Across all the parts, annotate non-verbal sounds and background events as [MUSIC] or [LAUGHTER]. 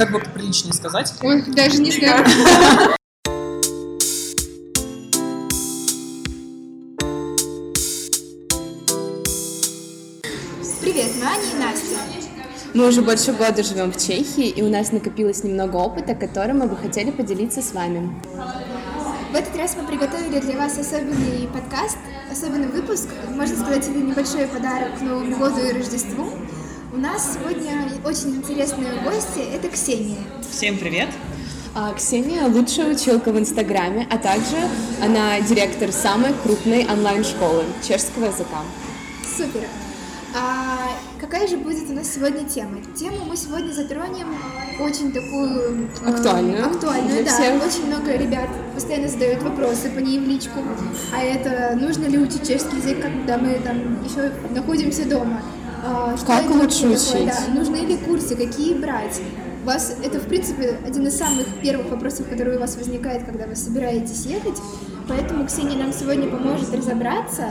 как бы приличнее сказать? Ой, даже не знаю. Привет, мы Аня и Настя. Мы уже больше года живем в Чехии, и у нас накопилось немного опыта, которым мы бы хотели поделиться с вами. В этот раз мы приготовили для вас особенный подкаст, особенный выпуск, можно сказать, это небольшой подарок к Новому году и Рождеству. У нас сегодня очень интересные гости, это Ксения. Всем привет! А Ксения – лучшая училка в Инстаграме, а также она директор самой крупной онлайн-школы чешского языка. Супер! А какая же будет у нас сегодня тема? Тему мы сегодня затронем очень такую... э, Актуальную. Актуальную, Для да. всех. Очень много ребят постоянно задают вопросы по ней в личку. А это нужно ли учить чешский язык, когда мы там еще находимся дома? А, что Как это лучше такое? учить? Да, нужны ли курсы, какие брать? У вас это, в принципе, один из самых первых вопросов, который у вас возникает, когда вы собираетесь ехать. Поэтому Ксения нам сегодня поможет разобраться,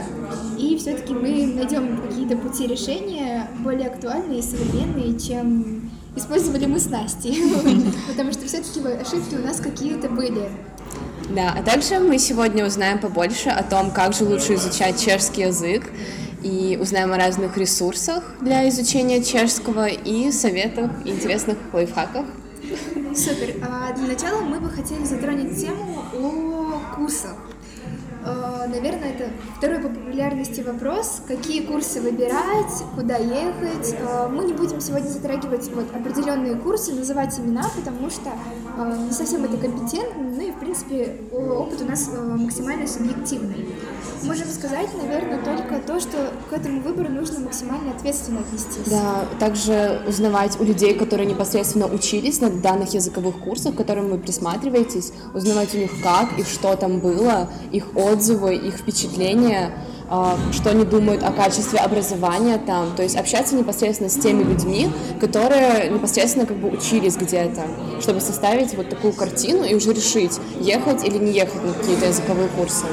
и все-таки мы найдем какие-то пути решения более актуальные и современные, чем использовали мы с Настей. [LAUGHS] Потому что все-таки ошибки у нас какие-то были. Да, а также мы сегодня узнаем побольше о том, как же лучше изучать чешский язык, и узнаем о разных ресурсах для изучения чешского и советах и интересных лайфхаках. Супер. А для начала мы бы хотели затронуть тему о курсах. Э, Наверное, это второй по популярности вопрос. Какие курсы выбирать, куда ехать. Э, Мы не будем сегодня затрагивать вот определенные курсы, называть имена, потому что э, не совсем это компетентно, ну и, в принципе, опыт у нас максимально субъективный. Можем сказать, наверное, только то, что к этому выбору нужно максимально ответственно отнестись. Да, также узнавать у людей, которые непосредственно учились на данных языковых курсах, к которым вы присматриваетесь, узнавать у них как и что там было, их отзывы, их впечатления, а, что они думают о качестве образования там, то есть общаться непосредственно с теми людьми, которые непосредственно как бы учились где-то, чтобы составить вот такую картину и уже решить, ехать или не ехать на какие-то языковые курсы.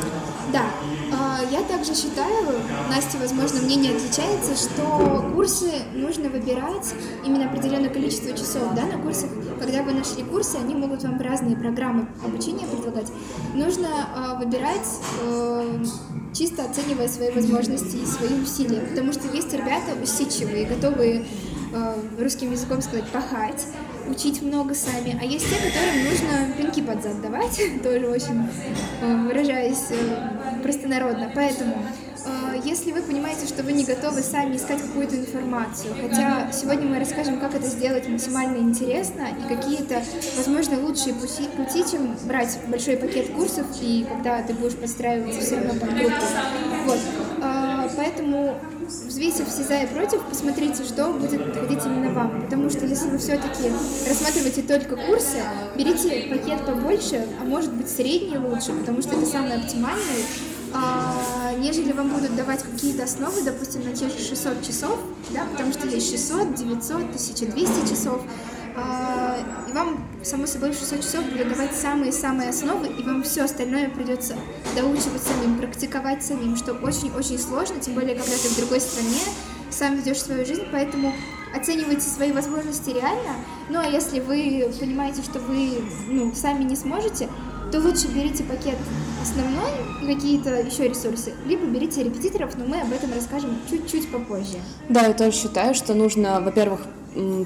Да, я также считаю, Настя, возможно, мнение отличается, что курсы нужно выбирать именно определенное количество часов. Да, на курсах, когда вы нашли курсы, они могут вам разные программы обучения предлагать. Нужно а, выбирать э, чисто оценивая свои возможности и свои усилия, потому что есть ребята усидчивые, готовые э, русским языком сказать пахать, учить много сами, а есть те, которым нужно пинки под зад давать, [LAUGHS] тоже очень э, выражаясь э, простонародно. Поэтому, э, если вы понимаете, что вы не готовы сами искать какую-то информацию, хотя сегодня мы расскажем, как это сделать максимально интересно и какие-то, возможно, лучшие пути, пути, чем брать большой пакет курсов и когда ты будешь подстраиваться все равно под группу. Вот. Поэтому взвесив все за и против, посмотрите, что будет подходить именно вам. Потому что если вы все-таки рассматриваете только курсы, берите пакет побольше, а может быть средний лучше, потому что это самый оптимальный. А, нежели вам будут давать какие-то основы, допустим, на те же 600 часов, да, потому что есть 600, 900, 1200 часов, и вам, само собой, в 600 часов будут давать самые-самые основы, и вам все остальное придется доучивать самим, практиковать самим, что очень-очень сложно, тем более, когда ты в другой стране, сам ведешь свою жизнь, поэтому оценивайте свои возможности реально. Ну, а если вы понимаете, что вы ну, сами не сможете, то лучше берите пакет основной и какие-то еще ресурсы, либо берите репетиторов, но мы об этом расскажем чуть-чуть попозже. Да, я тоже считаю, что нужно, во-первых,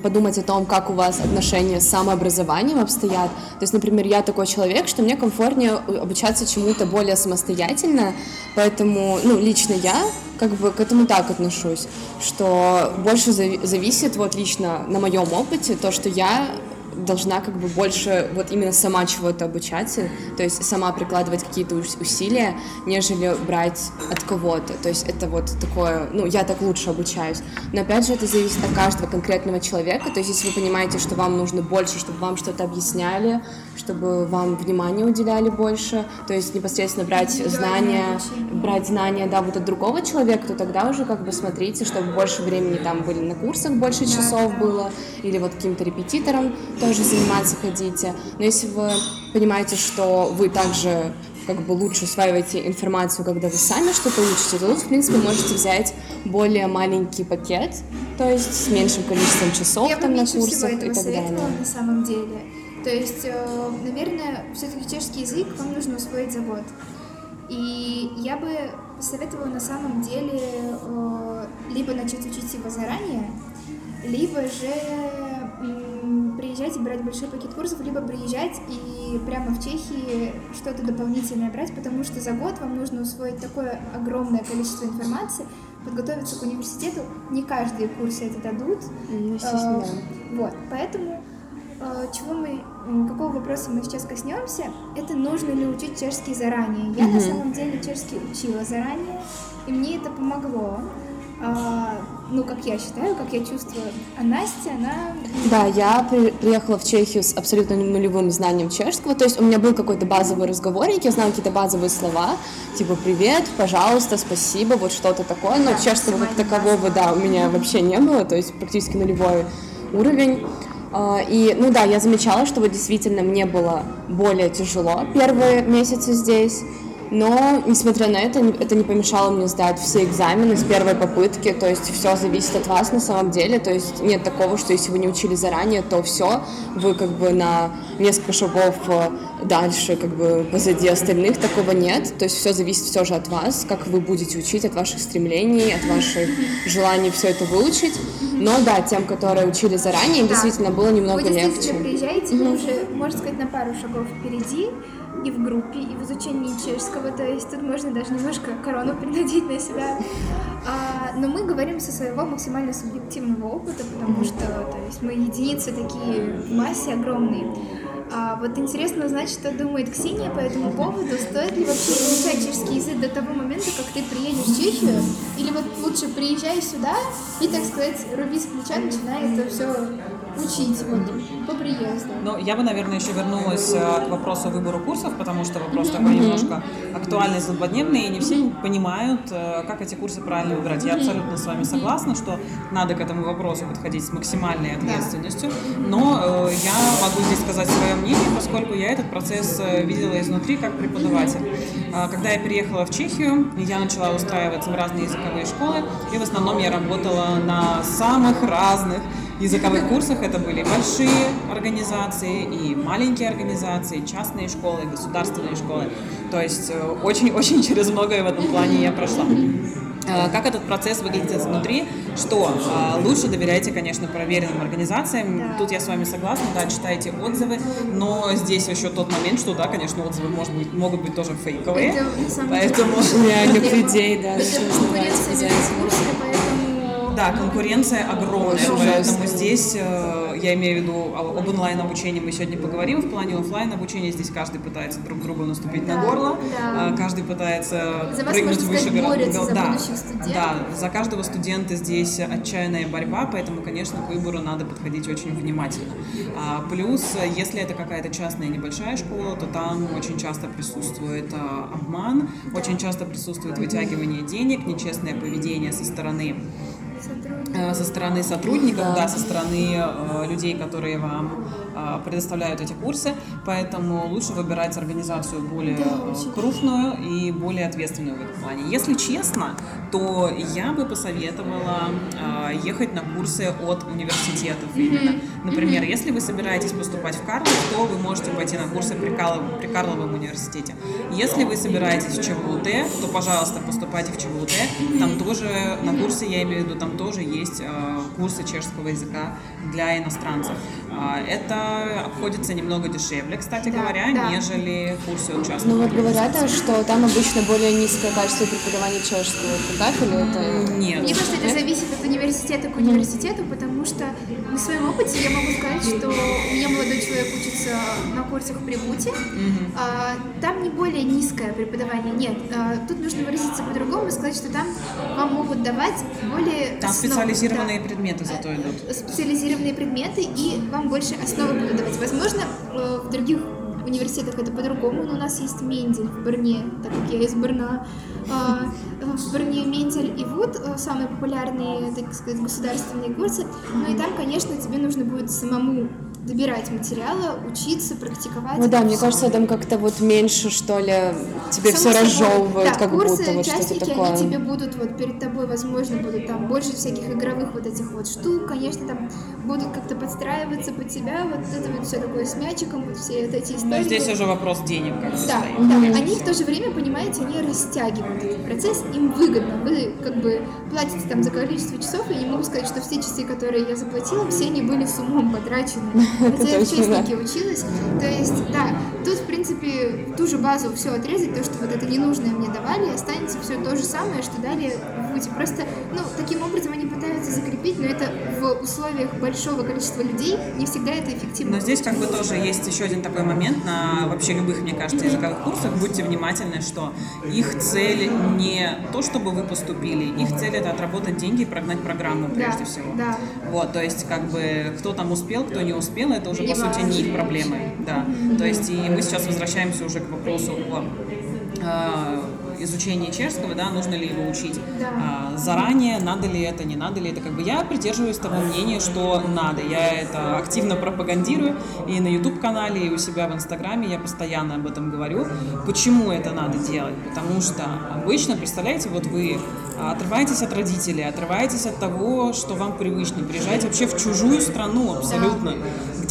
подумать о том, как у вас отношения с самообразованием обстоят. То есть, например, я такой человек, что мне комфортнее обучаться чему-то более самостоятельно, поэтому, ну, лично я как бы к этому так отношусь, что больше зави- зависит вот лично на моем опыте то, что я должна как бы больше вот именно сама чего-то обучаться, то есть сама прикладывать какие-то ус- усилия, нежели брать от кого-то. То есть это вот такое, ну, я так лучше обучаюсь. Но опять же, это зависит от каждого конкретного человека. То есть если вы понимаете, что вам нужно больше, чтобы вам что-то объясняли, чтобы вам внимание уделяли больше, то есть непосредственно брать знания, брать знания, да, вот от другого человека, то тогда уже как бы смотрите, чтобы больше времени там были на курсах, больше часов было, или вот каким-то репетитором тоже заниматься ходите. Но если вы понимаете, что вы также как бы лучше усваиваете информацию, когда вы сами что-то учите, то тут, в принципе, можете взять более маленький пакет, то есть с меньшим количеством часов Я там на курсах и так далее. на самом деле. То есть, э, наверное, все-таки чешский язык вам нужно усвоить за год. И я бы посоветовала на самом деле э, либо начать учить его заранее, либо же приезжать и брать большой пакет курсов, либо приезжать и прямо в Чехии что-то дополнительное брать, потому что за год вам нужно усвоить такое огромное количество информации, подготовиться к университету. Не каждые курсы это дадут. Естественно, Э, Вот, поэтому э, чего мы, какого вопроса мы сейчас коснемся, это нужно ли учить чешский заранее. Я на самом деле чешский учила заранее, и мне это помогло. Ну, как я считаю, как я чувствую. А Настя, она... Да, я при- приехала в Чехию с абсолютно нулевым знанием чешского, то есть у меня был какой-то базовый разговорник, я знала какие-то базовые слова, типа «привет», «пожалуйста», «спасибо», вот что-то такое, но Да, чешского как такового, да, у меня вообще не было, то есть практически нулевой уровень. А, И, ну да, я замечала, что вот действительно мне было более тяжело первые месяцы здесь, но, несмотря на это, это не помешало мне сдать все экзамены с первой попытки, то есть все зависит от вас на самом деле, то есть нет такого, что если вы не учили заранее, то все, вы как бы на несколько шагов э, дальше, как бы позади остальных, такого нет, то есть все зависит все же от вас, как вы будете учить, от ваших стремлений, от ваших желаний все это выучить, но да, тем, которые учили заранее, им Да. действительно было немного Вы легче. приезжаете, вы уже, можно сказать, на пару шагов впереди, и в группе, и в изучении чешского, то есть тут можно даже немножко корону принадеть на себя. А, но мы говорим со своего максимально субъективного опыта, потому что то есть мы единицы такие в массе огромные. А вот интересно узнать, что думает Ксения по этому поводу. Стоит ли вообще изучать чешский язык до того момента, как ты приедешь в Чехию? Или вот лучше приезжай сюда и, так сказать, руби с плеча, начинай это все учить вот, по приезду. Ну, я бы, наверное, еще вернулась э, к вопросу выбора курсов, потому что вопрос такой немножко актуальный, злободневный, и не все понимают, э, как эти курсы правильно выбирать. Я абсолютно с вами согласна, что надо к этому вопросу подходить с максимальной ответственностью, но э, я могу здесь сказать свое мнение, поскольку я этот процесс э, видела изнутри как преподаватель. А, Когда я переехала в Чехию, я начала устраиваться в разные языковые школы, и в основном я работала на самых разных языковых курсах. Это были большие организации и маленькие организации, частные школы, государственные школы. То есть э, очень-очень [LAUGHS] через многое в этом плане я прошла. Э, Как этот процесс выглядит изнутри? Что э, лучше доверяйте, конечно, проверенным организациям. Да. Тут я с вами согласна, да, читайте отзывы, но здесь еще тот момент, что да, конечно, отзывы может быть, могут быть тоже фейковые. Это, Поэтому [LAUGHS] [LAUGHS] проблема. людей, да, нужно узнавать Да, конкуренция огромная, Очень поэтому жестко. здесь, э, я имею в виду о- об онлайн-обучении мы сегодня поговорим, в плане оффлайн обучения здесь каждый пытается друг другу наступить на Да, горло, да. э, каждый пытается За прыгнуть выше за да. Да, за каждого студента здесь отчаянная борьба, поэтому, конечно, к выбору надо подходить очень внимательно. А, плюс, если это какая-то частная небольшая школа, то там очень часто присутствует а, обман, очень часто присутствует вытягивание денег, нечестное поведение со стороны Э, со стороны сотрудников, да, со стороны э, людей, которые вам э, предоставляют эти курсы, поэтому лучше выбирать организацию более Да, э, крупную и более ответственную в этом плане. Если честно, то я бы посоветовала э, ехать на курсы от университетов именно. Например, если вы собираетесь поступать в Карлов, то вы можете пойти на курсы при, Карлов- при Карловом университете. Если вы собираетесь в ЧВУТ, то, пожалуйста, поступайте в ЧВУТ. Там тоже на курсы, я имею в виду, там тоже есть э, курсы чешского языка для иностранцев. А, это обходится немного дешевле, кстати Да, говоря, да. нежели курсы от частных Ну вот говорят, что там обычно более низкое качество преподавания чешского. Или это... Нет. Мне кажется, это зависит от университета к университету, потому что на своем опыте я могу сказать, что у меня молодой человек учится на курсах при ВУТе. А, там не более низкое преподавание, нет. А, тут нужно выразиться по-другому и сказать, что там вам могут давать более... Там основ- специализированные да, предметы зато идут. специализированные предметы, и вам больше основы будут давать. Возможно, э, в других университетах это по-другому, но у нас есть Мендель в Брне, так как я из Брна. А, В Брне Мендель и ВУД э, самые популярные, так сказать, государственные курсы. Ну и там, конечно, тебе нужно будет самому добирать материала, учиться, практиковать. Ну да, это мне кажется, там как-то вот меньше, что ли, тебе Само все собой. разжевывают, да, как курсы, будто вот что-то такое. они тебе будут вот перед тобой, возможно, будут там больше всяких игровых вот этих вот штук, конечно, там будут как-то подстраиваться под тебя, вот это вот все такое с мячиком, вот все вот эти истории. Но здесь уже вопрос денег как Да, стоит. да, они в то же время, понимаете, они растягивают этот процесс, им выгодно. Вы как бы платите там за количество часов, я не могу сказать, что все часы, которые я заплатила, все они были с умом потрачены. [LAUGHS] Хотя я в частнике училась. То есть, да, тут, в принципе, ту же базу все отрезать, то, что вот это ненужное мне давали, останется все то же самое, что дали в ВУЗе. Просто, ну, таким образом они пытаются закрепить, но это в условиях большого количества людей не всегда это эффективно. Но здесь как бы тоже есть еще один такой момент на вообще любых, мне кажется, языковых курсах. Будьте внимательны, что их цель не то, чтобы вы поступили, их цель это отработать деньги и прогнать программу прежде Да, всего. да. Вот, то есть как бы кто там успел, кто не успел, это уже Не по сути не их проблемы. Да. То есть и мы сейчас возвращаемся уже к вопросу о э, изучении чешского, да, нужно ли его учить Да. а, заранее, надо ли это, не надо ли это. Как бы я придерживаюсь того мнения, что надо. Я это активно пропагандирую и на YouTube-канале, и у себя в Инстаграме я постоянно об этом говорю. Почему это надо делать? Потому что обычно, представляете, вот вы а, отрываетесь от родителей, отрываетесь от того, что вам привычно, приезжаете вообще в чужую страну абсолютно,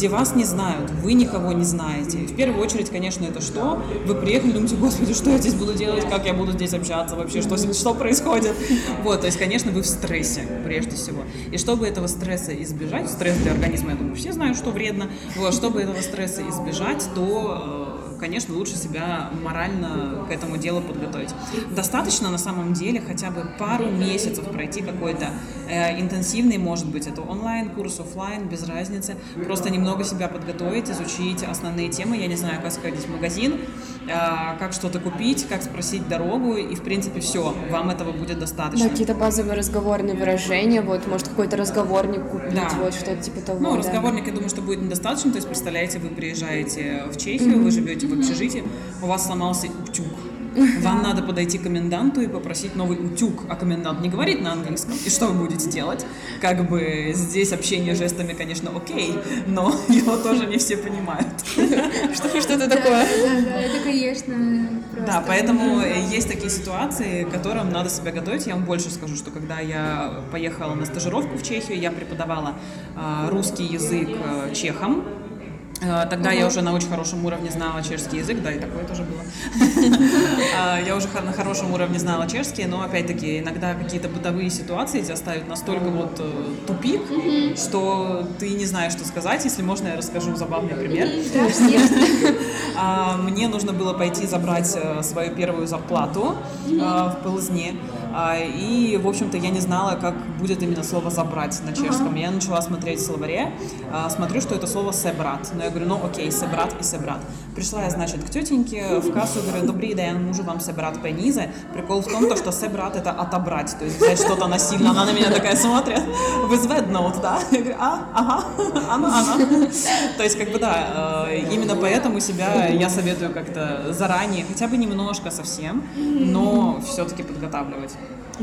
где вас не знают, вы никого не знаете. В первую очередь, конечно, это что? Вы приехали, думаете, господи, что я здесь буду делать, как я буду здесь общаться вообще, что, что происходит? Вот, то есть, конечно, вы в стрессе прежде всего. И чтобы этого стресса избежать, стресс для организма, я думаю, все знают, что вредно, вот, чтобы этого стресса избежать, то э, конечно, лучше себя морально к этому делу подготовить. Достаточно на самом деле хотя бы пару месяцев пройти какой-то интенсивный, может быть, это онлайн-курс, офлайн, без разницы. Просто немного себя подготовить, изучить основные темы. Я не знаю, как сходить в магазин, э, как что-то купить, как спросить дорогу, и, в принципе, все, вам этого будет Да, достаточно. какие-то базовые разговорные выражения, вот, может, какой-то разговорник купить, Да. вот, что-то типа того. Ну, да. разговорник, я думаю, что будет недостаточно. То есть, представляете, вы приезжаете в Чехию, вы живете в общежитии, у вас сломался утюг. Вам надо подойти к коменданту и попросить новый утюг, а комендант не говорит на английском. И что вы будете делать? Как бы здесь общение жестами, конечно, окей, но [LAUGHS] его тоже не все понимают. [LAUGHS] Что, что-то такое. Да, да, это, конечно, просто... Да, поэтому есть такие ситуации, к которым надо себя готовить. Я вам больше скажу, что когда я поехала на стажировку в Чехию, я преподавала а, русский язык а, чехам. А, Тогда я уже на очень хорошем уровне знала чешский язык, да, и такое тоже было. [LAUGHS] А, Я уже на хорошем уровне знала чешский, но опять-таки иногда какие-то бытовые ситуации тебя ставят настолько вот э, тупик, что ты не знаешь, что сказать. Если можно, я расскажу забавный пример. [LAUGHS] А, Мне нужно было пойти забрать э, свою первую зарплату э, в Пылзне. А, И, в общем-то, я не знала, как будет именно слово «забрать» на чешском. Я начала смотреть в словаре, а, смотрю, что это слово «себрат». Но я говорю, ну окей, «себрат» и «себрат». Пришла я, значит, к тетеньке в кассу, говорю, добрый день, можу вам «себрат пенизе». Прикол в том, то, что «себрат» — это «отобрать», то есть взять что-то насильно. Она на меня такая смотрит, вы зведноут, да? Я говорю, а, ага, [LAUGHS] она, она. То есть, как бы, да, э, именно поэтому себя я советую как-то заранее, хотя бы немножко совсем, но все-таки подготавливать.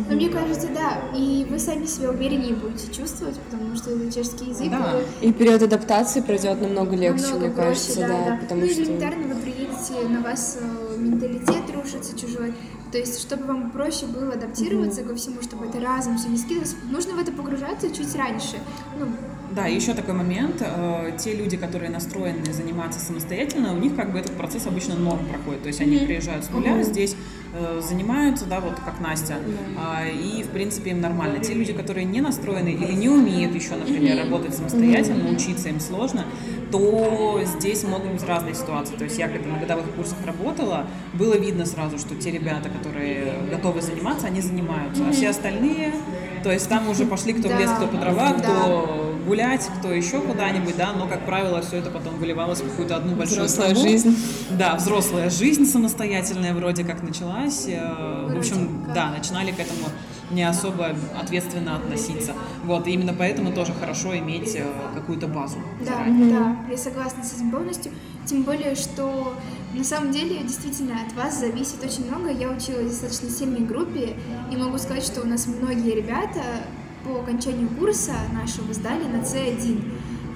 Но мне кажется, да, и вы сами себя увереннее будете чувствовать, потому что это чешский язык. Да. и И период адаптации пройдет намного легче, намного мне проще, кажется, да, да, да. потому ну, что... элементарно вы приедете, на вас э, менталитет рушится чужой. То есть, чтобы вам проще было адаптироваться ко всему, чтобы это разом все не скидывалось, нужно в это погружаться чуть раньше. Ну, Да, еще такой момент, э, те люди, которые настроены заниматься самостоятельно, у них как бы этот процесс обычно норм проходит, то есть они приезжают с нуля, здесь э, занимаются, да, вот как Настя, а, и в принципе им нормально. Те люди, которые не настроены или не умеют еще, например, работать самостоятельно, учиться им сложно, то здесь могут быть разные ситуации. То есть я когда на годовых курсах работала, было видно сразу, что те ребята, которые готовы заниматься, они занимаются, а все остальные, то есть там уже пошли кто в лес, кто по дрова, кто гулять, кто еще куда-нибудь, да, но, как правило, все это потом выливалось в какую-то одну большую Взрослая трубу. жизнь. Да, взрослая жизнь самостоятельная вроде как началась. э, В общем, да, начинали к этому не особо ответственно относиться. Вот, и именно поэтому тоже хорошо иметь э, какую-то базу. Да, да, я согласна с этим полностью. Тем более, что на самом деле действительно от вас зависит очень много. Я училась в достаточно сильной группе, и могу сказать, что у нас многие ребята по окончанию курса нашего сдали на C1.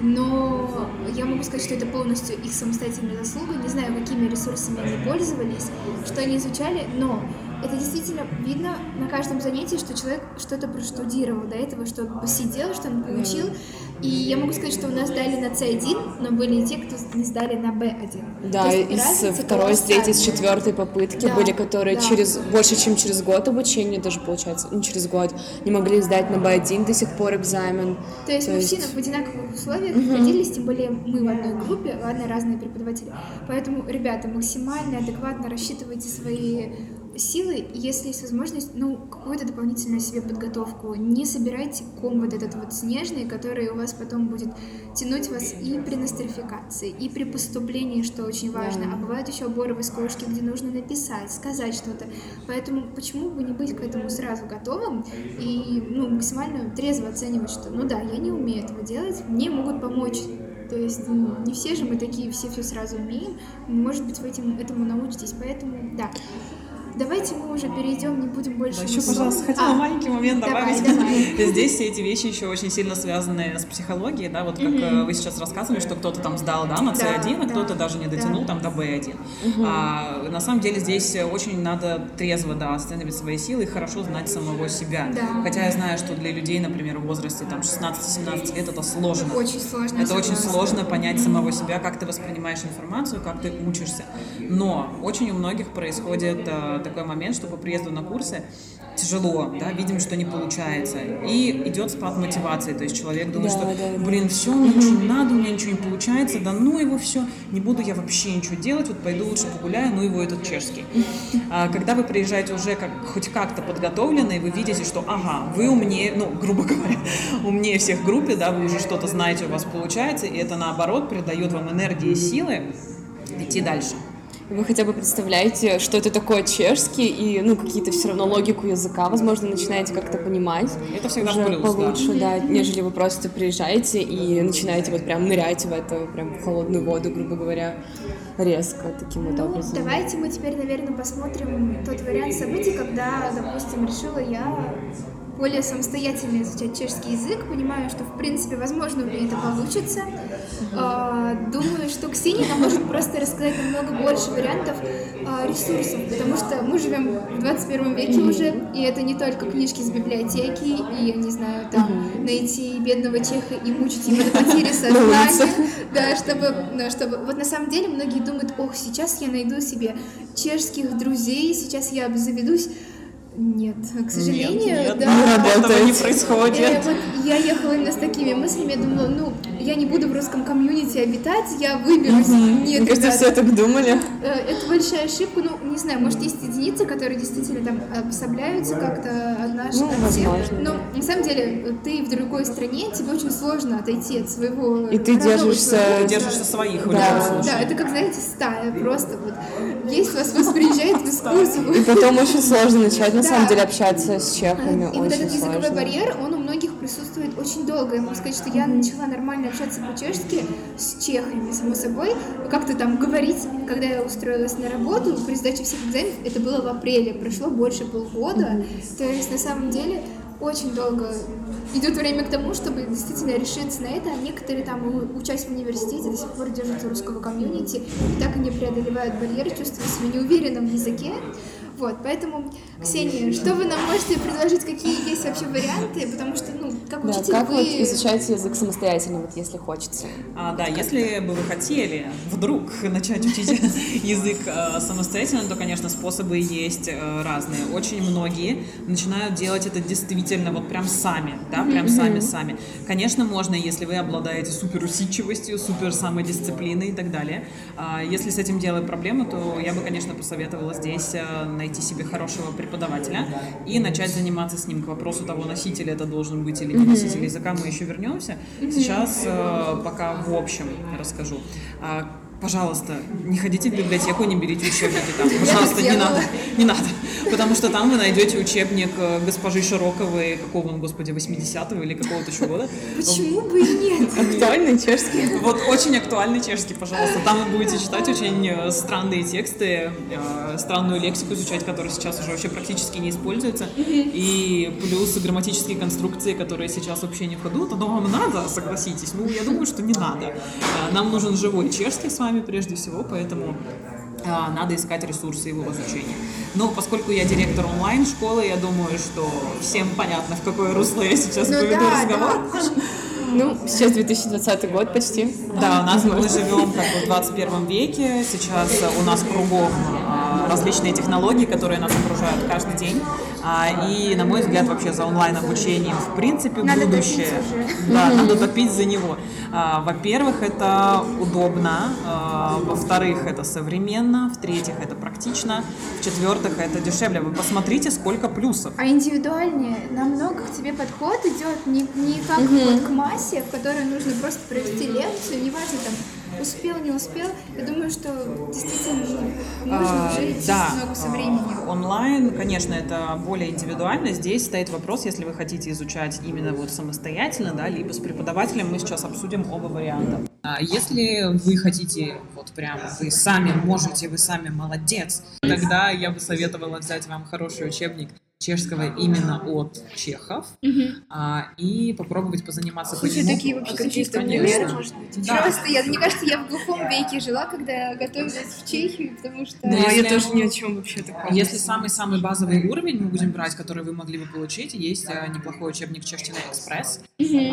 но я могу сказать, что это полностью их самостоятельная заслуга. Не знаю, какими ресурсами они пользовались, что они изучали, но это действительно видно на каждом занятии, что человек что-то проштудировал до этого, что он посидел, что он получил. И я могу сказать, что у нас дали на C1, но были и те, кто не сдали на B1. Да, из второй, с третьей, с четвертой попытки Да, были, которые да. через больше, чем через год обучения, даже получается, ну, через год, не могли сдать на B1 до сих пор экзамен. То есть То мы есть- все в одинаковых условиях находились, тем более мы в одной группе, ладно, разные преподаватели. Поэтому, ребята, максимально адекватно рассчитывайте свои силы, если есть возможность, ну, какую-то дополнительную себе подготовку. Не собирайте ком вот этот вот снежный, который у вас потом будет тянуть вас и при нострификации, и при поступлении, что очень важно. А бывают еще оборовые скошки, где нужно написать, сказать что-то. Поэтому почему бы не быть к этому сразу готовым и ну, максимально трезво оценивать, что ну да, я не умею этого делать, мне могут помочь. То есть ну, не все же мы такие, все все сразу умеем. Может быть, вы этим, этому научитесь. Поэтому да. Давайте мы уже перейдем, не будем больше... Да, еще, пожалуйста, хотела А, маленький момент давай, добавить. давай. Здесь все эти вещи еще очень сильно связаны с психологией, да, вот как э, вы сейчас рассказывали, что кто-то там сдал, да, на Да, C1, а да, кто-то даже не дотянул да. там до B1. А, на самом деле здесь очень надо трезво, да, оценивать свои силы и хорошо знать самого себя. Да. Хотя я знаю, что для людей, например, в возрасте там 16-17 лет это сложно. Очень сложно. Это очень сложно понять самого себя, как ты воспринимаешь информацию, как ты учишься. Но очень у многих происходит такой момент, что по приезду на курсы тяжело, да, видим, что не получается. И идет спад мотивации. То есть человек думает, Да, что, да, да. блин, все, мне ничего не надо, у меня ничего не получается, да ну его все, не буду я вообще ничего делать, вот пойду лучше погуляю, ну его этот чешский. А когда вы приезжаете уже как, хоть как-то подготовленные, вы видите, что, ага, вы умнее, ну, грубо говоря, [LAUGHS] умнее всех в группе, да, вы уже что-то знаете, у вас получается, и это наоборот придает вам энергии и силы идти дальше. Вы хотя бы представляете, что это такое чешский, и, ну, какие-то все равно логику языка, возможно, начинаете как-то понимать. Это всегда уже плюс, да. получше, да. нежели вы просто приезжаете и начинаете вот прям нырять в это, прям в холодную воду, грубо говоря, резко таким вот Ну, образом. давайте мы теперь, наверное, посмотрим тот вариант событий, когда, допустим, решила я более самостоятельно изучать чешский язык. Понимаю, что, в принципе, возможно, у меня это получится. А, Думаю, что Ксения нам может просто рассказать намного больше вариантов а, ресурсов, потому что мы живем в 21 веке уже, и это не только книжки из библиотеки, и, я не знаю, там, найти бедного чеха и мучить [LAUGHS] его до потери сознания, да, чтобы, ну, чтобы, вот на самом деле многие думают, ох, сейчас я найду себе чешских друзей, сейчас я обзаведусь. Нет, к сожалению, нет, да. нет, этого не работает. Э, происходит. вот я ехала именно с такими мыслями, я думала, ну, я не буду в русском комьюнити обитать, я выберусь. Нет, Мне кажется, все так думали. Э, Это большая ошибка, ну, не знаю, может, есть единицы, которые действительно там обособляются как-то от наших, Ну, от всех. возможно, Но на самом деле ты в другой стране, тебе очень сложно отойти от своего И ты родного держишься- своего держишься своих в Да. Да, это как, знаете, стая, просто вот. Есть вас, вас приезжает в экскурсию. И потом очень сложно начать, на самом деле, общаться с чехами. И вот этот языковой барьер, он у многих присутствует очень долго. Я могу сказать, что я начала нормально общаться по-чешски с чехами, само собой. Как-то там говорить, когда я устроилась на работу, при сдаче всех экзаменов, это было в апреле, прошло больше полгода. То есть, на самом деле, очень долго идет время к тому, чтобы действительно решиться на это, а некоторые там, учась в университете, до сих пор держатся русского комьюнити, и так и не преодолевают барьер, чувствуют себя неуверенным в языке. Вот, поэтому, Ксения, что вы нам можете предложить, какие есть вообще варианты, потому что, ну, как Да, учитель как вы... вот изучать язык самостоятельно, вот если хочется? А, да, если бы вы хотели вдруг начать учить [LAUGHS] язык э, самостоятельно, то, конечно, способы есть э, разные. Очень многие начинают делать это действительно вот прям сами, да, прям сами-сами. Конечно, можно, если вы обладаете супер усидчивостью, супер самодисциплиной и так далее. А, Если с этим делать проблемы, то я бы, конечно, посоветовала здесь э, найти себе хорошего преподавателя и начать заниматься с ним. К вопросу того, носитель это должен быть или не носитель языка, мы еще вернемся. Сейчас э, пока в общем расскажу. Пожалуйста, не ходите в библиотеку, не берите учебники там. Пожалуйста, не надо. Не надо. Потому что там вы найдете учебник э, госпожи Широковой, какого он, господи, 80-го или какого-то еще года. Почему бы и нет? Актуальный чешский. Вот очень актуальный чешский, пожалуйста. Там вы будете читать очень э, странные тексты, э, странную лексику изучать, которая сейчас уже вообще практически не используется. И плюс грамматические конструкции, которые сейчас вообще не в ходу. Это вам надо, согласитесь. Ну, я думаю, что не надо. Нам нужен живой чешский с вами прежде всего, поэтому а, надо искать ресурсы его изучения. Но поскольку я директор онлайн-школы, я думаю, что всем понятно, в какое русло я сейчас Ну поведу да, разговор. [LAUGHS] Ну, сейчас 2020 год почти. Да, у нас мы живем как бы в 21 веке. Сейчас у нас кругом а, различные технологии, которые нас окружают каждый день. А, И, на мой взгляд, вообще за онлайн-обучением в принципе Надо будущее. Да, надо топить за него. А, Во-первых, это удобно. А, Во-вторых, это современно. В-третьих, это практично. В-четвертых, это дешевле. Вы посмотрите, сколько плюсов. А индивидуальнее намного к тебе подход идет не, не как вот к массе, в которой нужно просто провести лекцию, неважно там успел, не успел. Я думаю, что действительно нужно А, уже идти да, много со временем. онлайн, конечно, это более индивидуально. Здесь стоит вопрос, если вы хотите изучать именно вот самостоятельно, да, либо с преподавателем, мы сейчас обсудим оба варианта. А Если вы хотите, вот прям, вы сами можете, вы сами молодец, тогда я бы советовала взять вам хороший учебник чешского именно от чехов а, и попробовать позаниматься по Слушай, нему. такие вообще какие-то примеры, может быть? Да. Просто я, мне кажется, я в глухом веке жила, когда готовилась в Чехию, потому что... Да, Ну, я тоже ни о чем вообще таком. Если самый-самый базовый уровень мы будем брать, который вы могли бы получить, есть э, неплохой учебник Чештина Экспресс.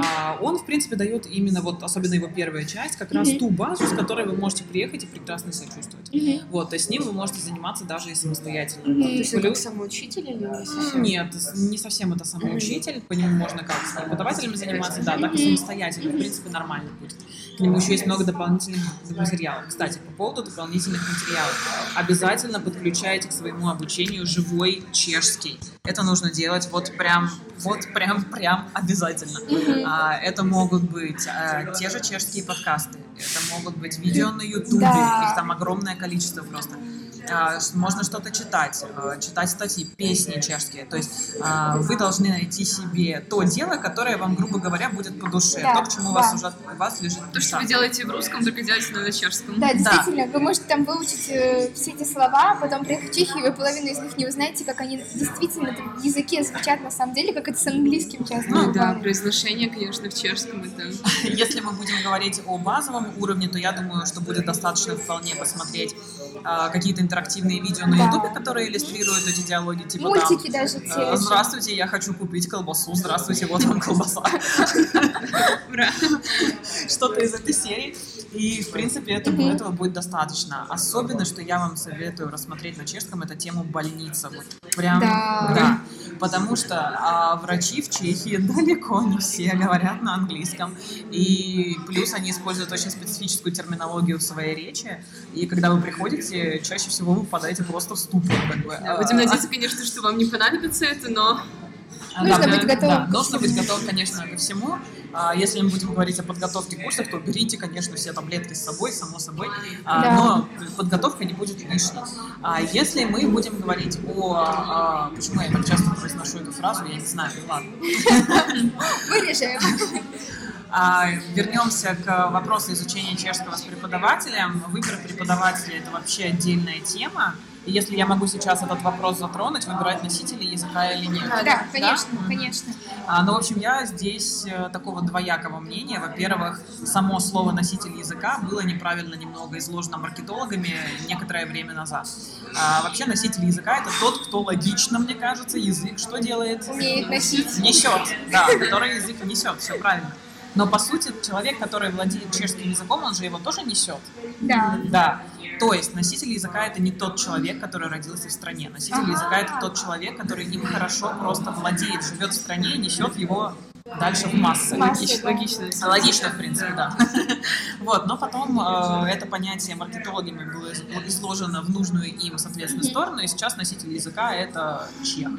А, Он, в принципе, дает именно вот, особенно его первая часть, как раз ту базу, с которой вы можете приехать и прекрасно себя чувствовать. Вот, то есть с ним вы можете заниматься даже и самостоятельно. То есть это как Плюс- самоучитель или не совсем? Нет, не совсем это самоучитель, по нему можно как с преподавателями заниматься, да, так и самостоятельно, в принципе, нормально будет. К нему еще есть много дополнительных материалов. Кстати, по поводу дополнительных материалов. Обязательно подключайте к своему обучению живой чешский. Это нужно делать вот прям, вот прям, прям обязательно. А, это могут быть э, те же чешские подкасты, это могут быть видео на ютубе, Да. их там огромное количество просто. А, можно что-то читать, э, читать статьи, песни чешские. То есть а, вы должны найти себе то дело, которое вам, грубо говоря, будет по душе, Да, то, к чему у вас да. уже у вас лежит То, что вы делаете в русском, только делаете на чешском. Да, действительно, вы можете там выучить э, все эти слова, потом приехать в Чехию, вы половину из них не узнаете, как они действительно в языке звучат на самом деле, как это с английским часто Ну да, произношение, конечно, в чешском это... [LAUGHS] Если мы будем говорить о базовом уровне, то я думаю, что будет достаточно вполне посмотреть а, какие-то интерактивные видео на Да. ютубе, которые иллюстрируют эти диалоги, типа Мультики там, даже э, те. Здравствуйте, я хочу купить колбасу. Здравствуйте, вот вам колбаса. [LAUGHS] Что-то из этой серии. И, в принципе, этого, этого будет достаточно. Особенно, что я вам советую рассмотреть на чешском, это тему больница. Вот прям, Да. Потому что а, врачи в Чехии [LAUGHS] далеко не все говорят на английском. И плюс они используют очень специфическую терминологию в своей речи. И когда вы приходите, чаще всего вы попадаете просто в ступор. Как бы. Да, Будем надеяться, конечно, что вам не понадобится это, но А, Нужно да, быть готовым да, нужно быть готовым, конечно, ко всему. А, Если мы будем говорить о подготовке курсов, то берите, конечно, все таблетки с собой, само собой. А, Да. Но подготовка не будет лишней. А Если мы будем говорить о... а, Почему я так часто произношу эту фразу, я не знаю, ну ладно. Вырежем. А, Вернемся к вопросу изучения чешского с преподавателем. Выбор преподавателя – это вообще отдельная тема. И если я могу сейчас этот вопрос затронуть, выбирать носители языка или нет. Да, конечно, Мгм. конечно. А, ну, в общем, я здесь э, такого двоякого мнения. Во-первых, само слово «носитель языка» было неправильно немного изложено маркетологами некоторое время назад. А, вообще, носитель языка — это тот, кто логично, мне кажется, язык что делает? Умеет носить. Несет, да, который язык несет, все правильно. Но, по сути, человек, который владеет чешским языком, он же его тоже несет. Да. Да. То есть носитель языка это не тот человек, который родился в стране. Носитель языка это тот человек, который им хорошо просто владеет, живет в стране и несет его дальше в массы. Массы, Логично, да. логично. Логично, в принципе, да. [LAUGHS] Вот, но потом э, это понятие маркетологами было изложено в нужную им, соответственно, сторону, и сейчас носитель языка — это чех.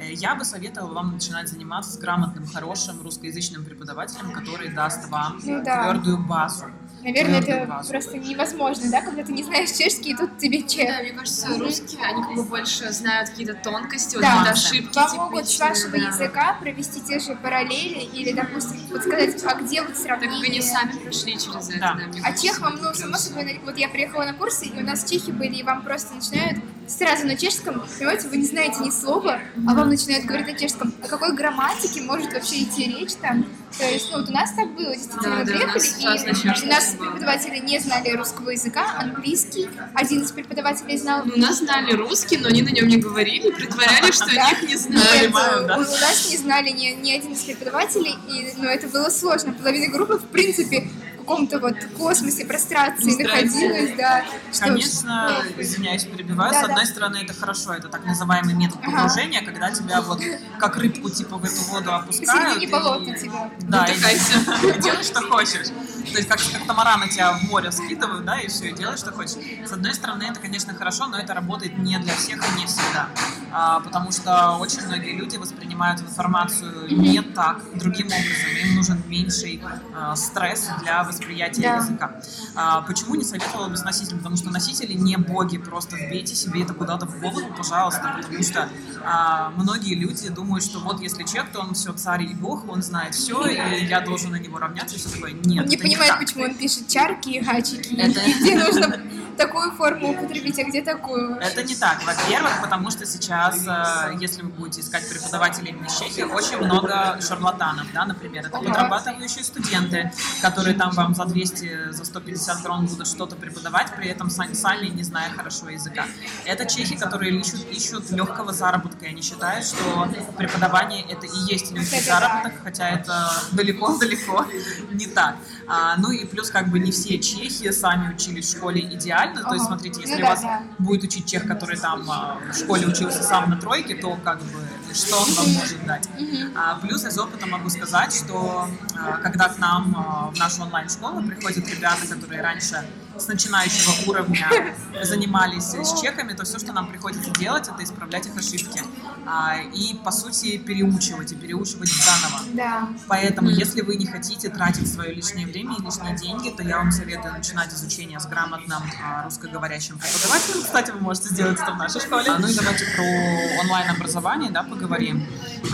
Э, Я бы советовала вам начинать заниматься с грамотным, хорошим русскоязычным преподавателем, который даст вам Ну да. твердую базу. Наверное, это базу. просто невозможно, да, когда ты не знаешь чешский, и тут тебе Да, чех. мне кажется, русские, они как бы больше знают какие-то тонкости, вот Да. какие-то ошибки Вам могут с вашего да. языка провести те же параллели или, допустим, подсказать, а где вот Так как сравнение. они сами прошли через это, Да. да, А чех вам, ну, само собой, вот я приехала на курсы, и у нас чехи были, и вам просто начинают сразу на чешском, понимаете, вы не знаете ни слова, а вам начинают говорить на чешском. О какой грамматике может вообще идти речь там? То есть, ну, вот у нас так было, действительно, Да, мы да, у приехали, на и у нас преподаватели не знали русского языка, английский, один из преподавателей знал. Ну, у нас знали русский, но они на нем не говорили, притворялись, что Да. они их не Нет, знают. Понимаю, да. у, у нас не знали ни, ни один из преподавателей, и, ну, это было сложно. Половина группы, в принципе, каком-то вот космосе, прострации находилась, да. Что Конечно, извиняюсь, перебиваю. С Да, одной да. стороны, это хорошо, это так называемый метод Ага. погружения, когда тебя вот как рыбку типа в эту воду опускают. Посередине и- болота тебя. Да, и делай, что хочешь. То есть как, как тамарана тебя в море скидывают, да, и все, и делай, что хочешь. С одной стороны, это, конечно, хорошо, но это работает не для всех и не всегда. А, потому что очень многие люди воспринимают информацию не так, другим образом. Им нужен меньший а, стресс для восприятия Да. языка. А, почему не советовала бы с носителем? Потому что носители не боги, просто вбейте себе это куда-то в голову, пожалуйста, потому что а, многие люди думают, что вот если человек, то он все царь и бог, он знает все, и я должен на него равняться, и все такое. Нет, не это понимает, почему он пишет чарки и гачики, Это- [LAUGHS] и где нужно такую форму употребить, а где такую. Это не так. Во-первых, потому что сейчас, э, если вы будете искать преподавателей из Чехии, очень много шарлатанов, да, например. Это Ага. подрабатывающие студенты, которые там вам за 200, за 150 крон будут что-то преподавать, при этом сами, сами не зная хорошо языка. Это чехи, которые ищут, ищут легкого заработка, и они считают, что преподавание это и есть легкий заработок, хотя это далеко-далеко [LAUGHS] не так. А, ну и плюс как бы не все чехи сами учились в школе идеально, то есть смотрите, Ну если да, вас да. будет учить чех, который там а, в школе учился сам на тройке, то как бы что он вам может дать. А, плюс из опыта могу сказать, что а, когда к нам а, в нашу онлайн-школу приходят ребята, которые раньше с начинающего уровня [LAUGHS] занимались с чехами, то все, что нам приходится делать, это исправлять их ошибки. А, и, по сути, переучивать, и переучивать заново. Да. Поэтому, если вы не хотите тратить свое лишнее время и лишние деньги, то я вам советую начинать изучение с грамотным а, русскоговорящим преподавателем. Кстати, вы можете сделать это в нашей школе. А, ну и давайте про онлайн-образование да, поговорим.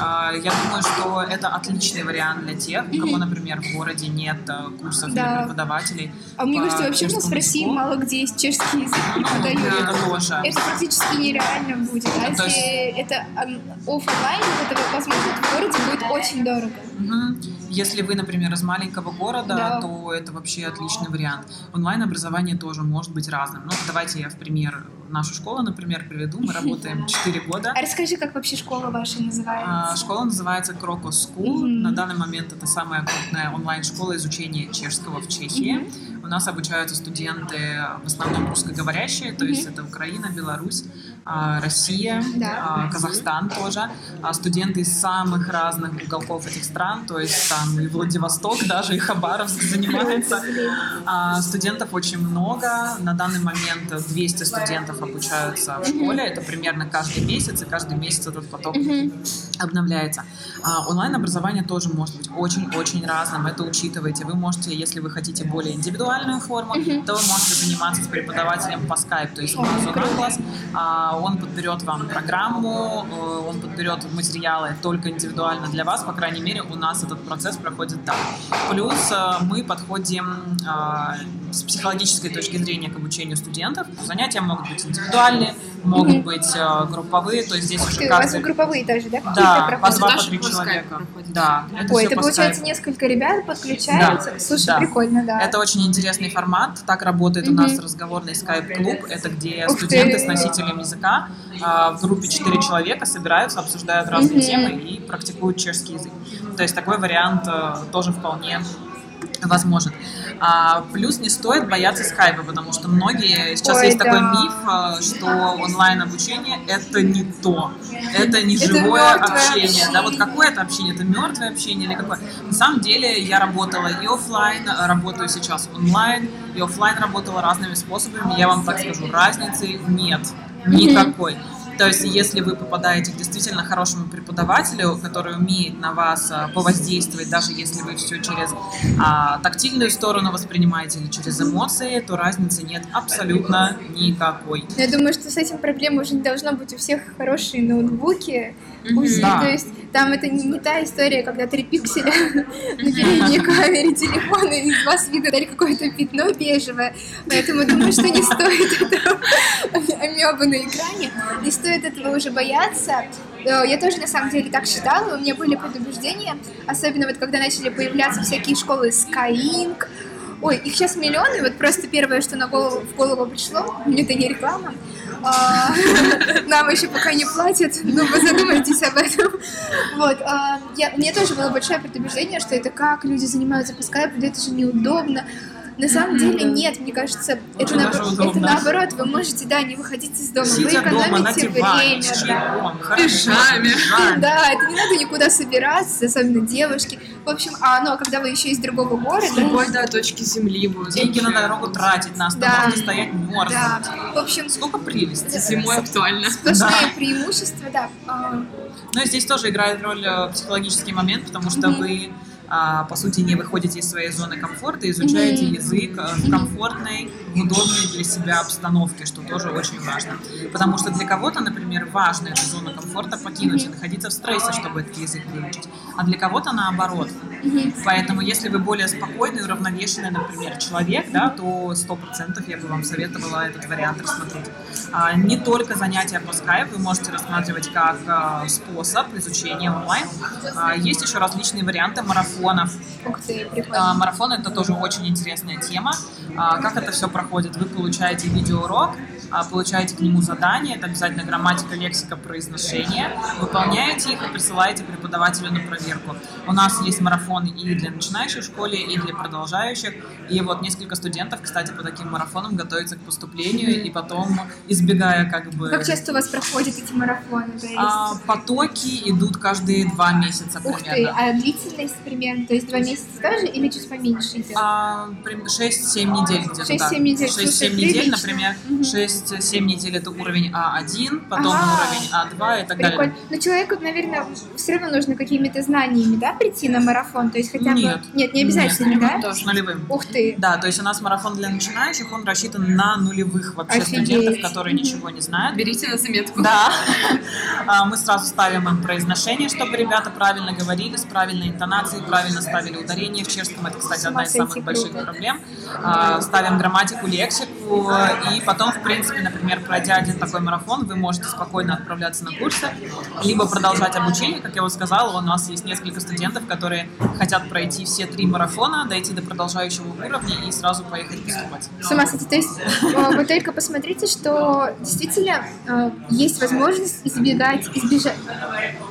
А, я думаю, что это отличный вариант для тех, у кого, например, в городе нет а, курсов Да. для преподавателей. А мне кажется, вообще у нас в России языку. мало где есть чешский язык преподают. это тоже. Это практически нереально будет. А То если это он- оффлайн, вот это возможно в городе будет очень дорого. Если вы, например, из маленького города, Да. то это вообще отличный вариант. Онлайн-образование тоже может быть разным. Ну, давайте я в пример нашу школу, например, приведу. Мы работаем [LAUGHS] 4 года. А расскажи, как вообще школа ваша А, называется? Школа называется Крокос School. Мгм. На данный момент это самая крупная онлайн-школа изучения чешского в Чехии. У нас обучаются студенты в основном русскоговорящие, то есть это Украина, Беларусь, а, Россия, Да. а, Казахстан тоже. А Студенты из самых разных уголков этих стран, то есть там и Владивосток, даже и Хабаровск занимается. А, Студентов очень много. На данный момент 200 студентов обучаются в школе. Это примерно каждый месяц, и каждый месяц этот поток обновляется. А, онлайн-образование тоже может быть очень-очень разным. Это учитывайте. Вы можете, если вы хотите более индивидуальную форму, то вы можете заниматься с преподавателем по скайпу, то есть глазу на глаз. А, Он подберет вам программу, э, он подберет материалы только индивидуально для вас. По крайней мере, у нас этот процесс проходит так. Плюс э, мы подходим а, с психологической точки зрения к обучению студентов. Занятия могут быть индивидуальные, могут быть э, групповые, то есть здесь уже Ты, у вас каждый... групповые даже, да? Да, по два, по три человека. проходит. Да, это Ой, это по получается скайпу. несколько ребят подключаются. Да, Слушай, да. прикольно, да. Это очень интересный формат. Так работает у Мгм. нас разговорный скайп-клуб. Это где Ух студенты ты. с носителем языка а, в группе 4 человека собираются, обсуждают разные Мгм. темы и практикуют чешский язык. То есть такой вариант э, тоже вполне возможен. А, плюс не стоит бояться скайпа, потому что многие сейчас Ой, есть да. такой миф, а, что онлайн обучение это не то, это не Это живое мёртвое общение. Да, вот общение. какое это общение? Это мертвое общение или какое? На самом деле я работала и офлайн, работаю сейчас онлайн, и офлайн работала разными способами. Я вам так скажу, разницы нет никакой. То есть, если вы попадаете к действительно хорошему преподавателю, который умеет на вас а, повоздействовать, даже если вы все через а, тактильную сторону воспринимаете или через эмоции, то разницы нет абсолютно никакой. Я думаю, что с этим проблем уже не должно быть у всех хорошие ноутбуки, УЗИ, Да. то есть там это не, не та история, когда три пикселя [LAUGHS] на передней камере телефона и из вас видно какое-то пятно бежевое, поэтому думаю, что не стоит этого. [LAUGHS] Амебы на экране, не стоит этого уже бояться. Э, Я тоже на самом деле так считала, у меня были предубеждения, особенно вот когда начали появляться всякие школы Skyeng, Ой, их сейчас миллионы, вот просто первое, что на голову, в голову пришло, это не реклама, а, [LAUGHS] нам еще пока не платят, но вы задумайтесь об этом. Вот, а, я, меня тоже было большое предубеждение, что это как люди занимаются по скайпу, это же неудобно. На самом деле нет, мне кажется, это, Очень наобо- даже это наоборот, вы можете, да, не выходить из дома, вы экономите с время, да. Пижаме. Да, это не надо никуда собираться, особенно девушки. В общем, а ну, а когда вы еще из другого С города, любой, да, точки земли будет. Деньги на дорогу тратить, на Да. остановке стоять мерзнуть. да, в общем, Сколько прелести. Зимой актуально. сплошные преимущества, да. А, Но здесь тоже играет роль э, психологический момент, потому что вы, по сути, не выходите из своей зоны комфорта, изучаете язык э, в комфортной, удобной для себя обстановке, что тоже очень важно. Потому что для кого-то, например, важно эту зону комфорта покинуть и находиться в стрессе, чтобы этот язык выучить, а для кого-то наоборот. Поэтому, если вы более спокойный, уравновешенный, например, человек, да, то сто процентов я бы вам советовала этот вариант рассмотреть. А, Не только занятия по скайпу вы можете рассматривать как а, способ изучения онлайн. А, Есть еще различные варианты марафонов. ух ты, А, прикольно. Марафон это тоже очень интересная тема. А, Как это все проходит? Вы получаете видеоурок, а, получаете к нему задание, это обязательно грамматика, лексика, произношение, выполняете их и присылаете преподавателю на проверку. У нас есть марафоны и для начинающих в школе, и для продолжающих, и вот несколько студентов, кстати, по таким марафонам готовятся к поступлению и потом избегая как бы... Как часто у вас проходят эти марафоны? А, потоки идут каждые два месяца примерно. Ух ты, а длительность примерно, то есть два месяца тоже или чуть поменьше идет? А, 6-7 недель где-то, 6-7 недель, 6-7 недель, например, угу. 6 есть 7 недель это уровень А1, потом ага. уровень А2 и так Прикольно. далее. Но человеку, наверное, все равно нужно какими-то знаниями, да, прийти на марафон? То есть хотя бы... Нет. Не обязательно, Нет, да? Тоже нулевым. Ух ты. Да, то есть у нас марафон для начинающих, он рассчитан на нулевых вообще Офигеть. студентов, которые ничего не знают. Берите на заметку. Да. А, мы сразу ставим им произношение, чтобы ребята правильно говорили, с правильной интонацией, правильно ставили ударение. В чешском это, кстати, одна из самых больших проблем. А, ставим грамматику лексику, и потом, в принципе, например, пройдя один такой марафон, вы можете спокойно отправляться на курсы, либо продолжать обучение. Как я вот сказала, у нас есть несколько студентов, которые хотят пройти все три марафона, дойти до продолжающего уровня и сразу поехать поступать. С ума сойти. То есть э, вы только посмотрите, что действительно э, есть возможность избегать, избежать,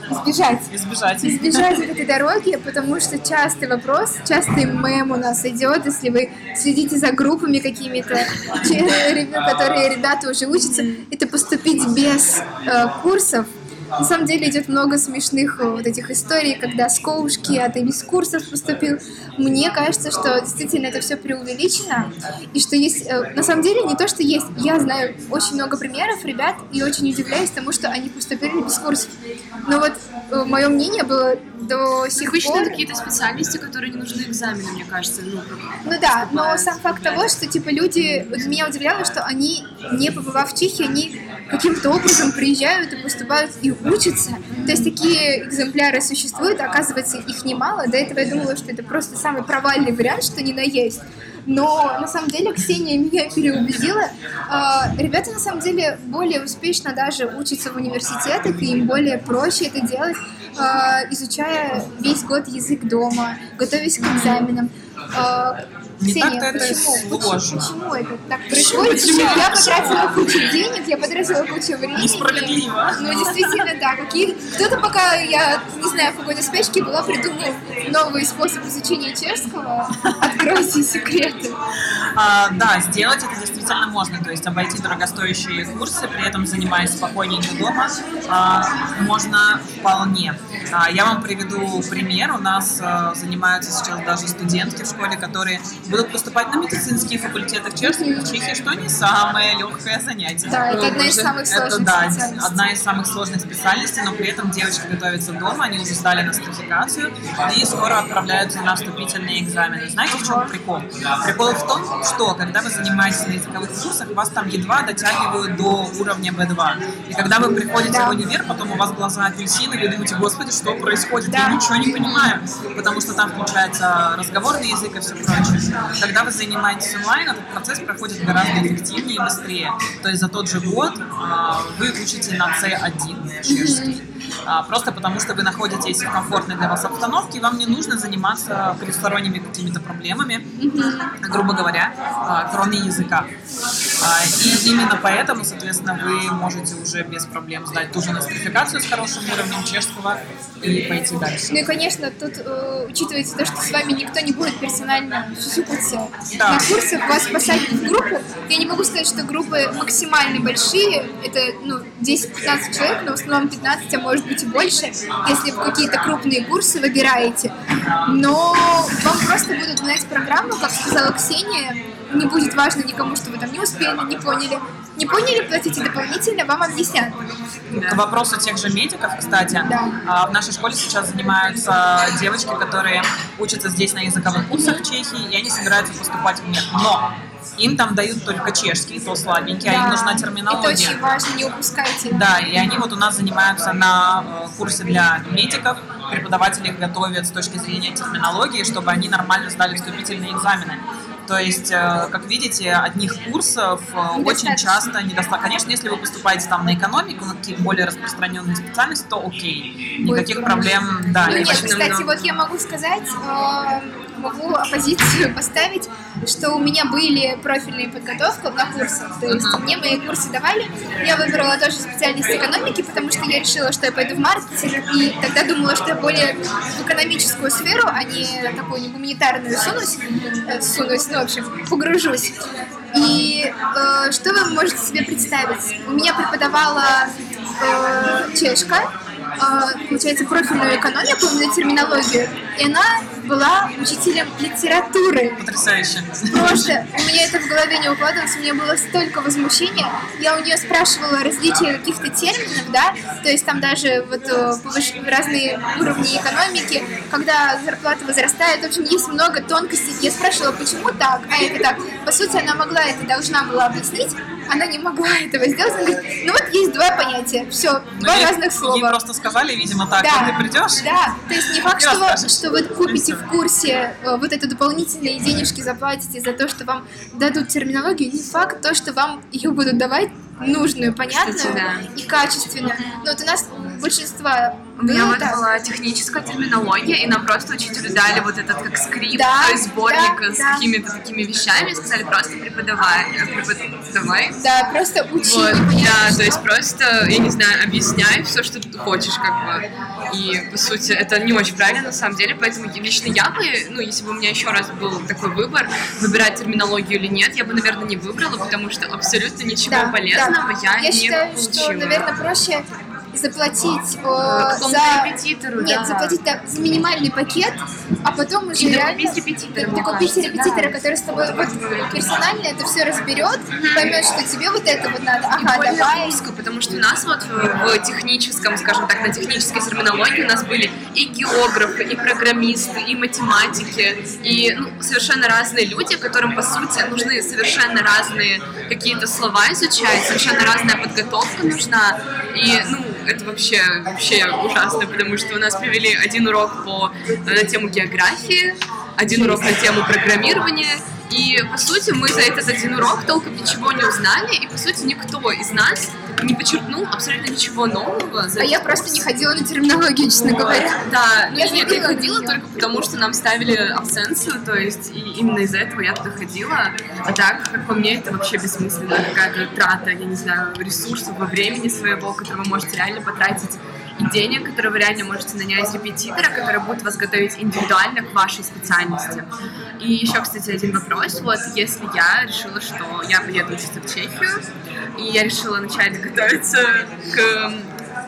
избежать Избежать. избежать вот этой дороги, потому что частый вопрос, частый мем у нас идет, если вы следите за группами какими-то, которые ребята уже учатся, это поступить без э, курсов. На самом деле идет много смешных э, вот этих историй, когда с коушки, а ты без курсов поступил. Мне кажется, что действительно это все преувеличено, и что есть, э, на самом деле не то, что есть, я знаю очень много примеров ребят, и очень удивляюсь тому, что они поступили без курсов. Но вот мое мнение было до сих Обычно пор... какие-то специальности, которые не нужны экзамены, мне кажется. Ну, Ну да, но сам факт того, что типа люди, меня удивляло, что они, не побывав в Чехии, они каким-то образом приезжают и поступают и учатся. То есть такие экземпляры существуют, оказывается, их немало. До этого я думала, что это просто самый провальный вариант, что ни на есть. Но на самом деле Ксения меня переубедила. А, Ребята на самом деле более успешно даже учатся в университетах, и им более проще это делать, а, изучая весь год язык дома, готовясь к экзаменам. Не так-то это почему? сложно. Почему, почему это так происходит? Я потратила кучу денег, я потратила кучу времени. Несправедливо. Ну, действительно, да. Какие... Кто-то, пока я, не знаю, в какой-то спячке была, придумал новый способ изучения чешского. Откройте секреты. А, да, сделать это действительно можно, то есть обойти дорогостоящие курсы, при этом занимаясь спокойненько дома, а, можно вполне. А, я вам приведу пример. У нас а, занимаются сейчас даже студентки в школе, которые будут поступать на медицинские факультеты в Чехии, в Чехии что не самое легкое занятие. Да, это одна из самых Это, сложных да, специальностей. одна из самых сложных специальностей, но при этом девочки готовятся дома, они уже сдали нострификацию и скоро отправляются на вступительные экзамены. Знаете, в чем прикол? Прикол в том, что когда вы занимаетесь на языковых курсах, вас там едва дотягивают до уровня B2. И когда вы приходите Да. в универ, потом у вас глаза апельсины, вы думаете, господи, что происходит? Да. Я ничего не понимаю, потому что там включается разговорный язык и все прочее. Когда вы занимаетесь онлайн, этот процесс проходит гораздо эффективнее и быстрее. То есть за тот же год а, вы учите на C1 чешский. А, Просто потому, что вы находитесь в комфортной для вас обстановке, и вам не нужно заниматься пересторонними какими-то проблемами, грубо говоря, а, кроме языка. А, И именно поэтому, соответственно, вы можете уже без проблем сдать ту же нострификацию с хорошим уровнем чешского и пойти дальше. Ну и, конечно, тут э, учитывается то, что с вами никто не будет персонально сюсюкаться Да. на курсах, вас посадят в группу. Я не могу сказать, что группы максимально большие, это ну, 10-15 человек, но в основном 15, а может быть больше, если вы какие-то крупные курсы выбираете. Но вам просто будут знать программу, как сказала Ксения, не будет важно никому, что вы там не успели, не поняли. Не поняли, платите дополнительно, вам объяснят. К вопросу тех же медиков, кстати, Да. а, в нашей школе сейчас занимаются девочки, которые учатся здесь на языковых курсах в Чехии, и они собираются поступать в мед. Но им там дают только чешский, то слабенький, а им Да. нужна Это терминология. очень важно, не упускайте. Да, и они вот у нас занимаются на э, курсе для медиков, преподаватели их готовят с точки зрения терминологии, чтобы они нормально сдали вступительные экзамены. То есть, э, как видите, одних курсов э, очень часто недостаточно. Конечно, если вы поступаете там на экономику, на какие-то более распространенные специальности, то окей. Никаких Будет проблем, да, Ну не нет, кстати, вот я могу сказать, могу оппозицию поставить, что у меня были профильные подготовки на курсах. То есть мне мои курсы давали. Я выбрала тоже специальность экономики, потому что я решила, что я пойду в маркетинг, и тогда думала, что я более в экономическую сферу, а не такую не гуманитарную сунусь, э, сунусь, ну, в общем, погружусь. И э, что вы можете себе представить? У меня преподавала э, чешка, получается, профильную экономику, именно терминологию, и она была учителем литературы. Потрясающе. Просто у меня это в голове не укладывалось, у меня было столько возмущения. Я у нее спрашивала различия каких-то терминов, да, то есть там даже вот э, повыш- разные уровни экономики, когда зарплата возрастает, в общем, есть много тонкостей. Я спрашивала, почему так, а это так. По сути, она могла это, должна была объяснить, она не могла этого сделать. Она говорит, ну вот есть два понятия, все, Ну, два ей- разных Ей слова. просто сказали, видимо, так, Да. вот ты придешь, Да, то есть не факт, что, расскажешь. что вы купите в курсе э, вот это дополнительные денежки заплатите за то, что вам дадут терминологию, не факт то, что вам ее будут давать нужную, понятную Кстати, да. и качественную. Но вот у нас большинство У меня было вот так. была техническая терминология, и нам просто учителю дали вот этот как скрипт, Да, то есть сборник да, с да. какими-то такими вещами, сказали просто преподавай, э, преподавай. Да, просто учи, Вот, да, что. то есть просто, я не знаю, объясняй все, что ты хочешь, как бы. И, по сути, это не очень правильно, на самом деле, поэтому лично я бы, ну, если бы у меня еще раз был такой выбор, выбирать терминологию или нет, я бы, наверное, не выбрала, потому что абсолютно ничего Да, полезного да. я, Я не считаю, получила. что, наверное, проще заплатить э, за... репетитору, Нет, да. заплатить да, за минимальный пакет, а потом уже И реально... докупить репетитора, Докупить кажется, репетитора, да. который с тобой вот, персонально это все разберет, поймет, что тебе вот это вот надо. И Ага, более давай. узко, потому что у нас вот в, в техническом, скажем так, на технической терминологии у нас были и географы, и программисты, и математики, и ну, совершенно разные люди, которым, по сути, нужны совершенно разные какие-то слова изучать, совершенно разная подготовка нужна, и, ну, это вообще, вообще ужасно, потому что у нас провели один урок по, на тему географии, один урок на тему программирования, и, по сути, мы за этот один урок толком ничего не узнали, и, по сути, никто из нас не подчеркнул абсолютно ничего нового. За А я этот просто курс. не ходила на терминологию, честно говоря. Да, ну Я нет, я ходила только потому, что нам ставили абсенцию, то есть и именно из-за этого я туда ходила. А так, как по мне, это вообще бессмысленная какая-то трата, я не знаю, ресурсов во времени своего, которые вы можете реально потратить денег, которые вы реально можете нанять репетитора, который будет вас готовить индивидуально к вашей специальности. И еще, кстати, один вопрос. Вот если я решила, что я поеду учиться в Чехию, и я решила начать готовиться к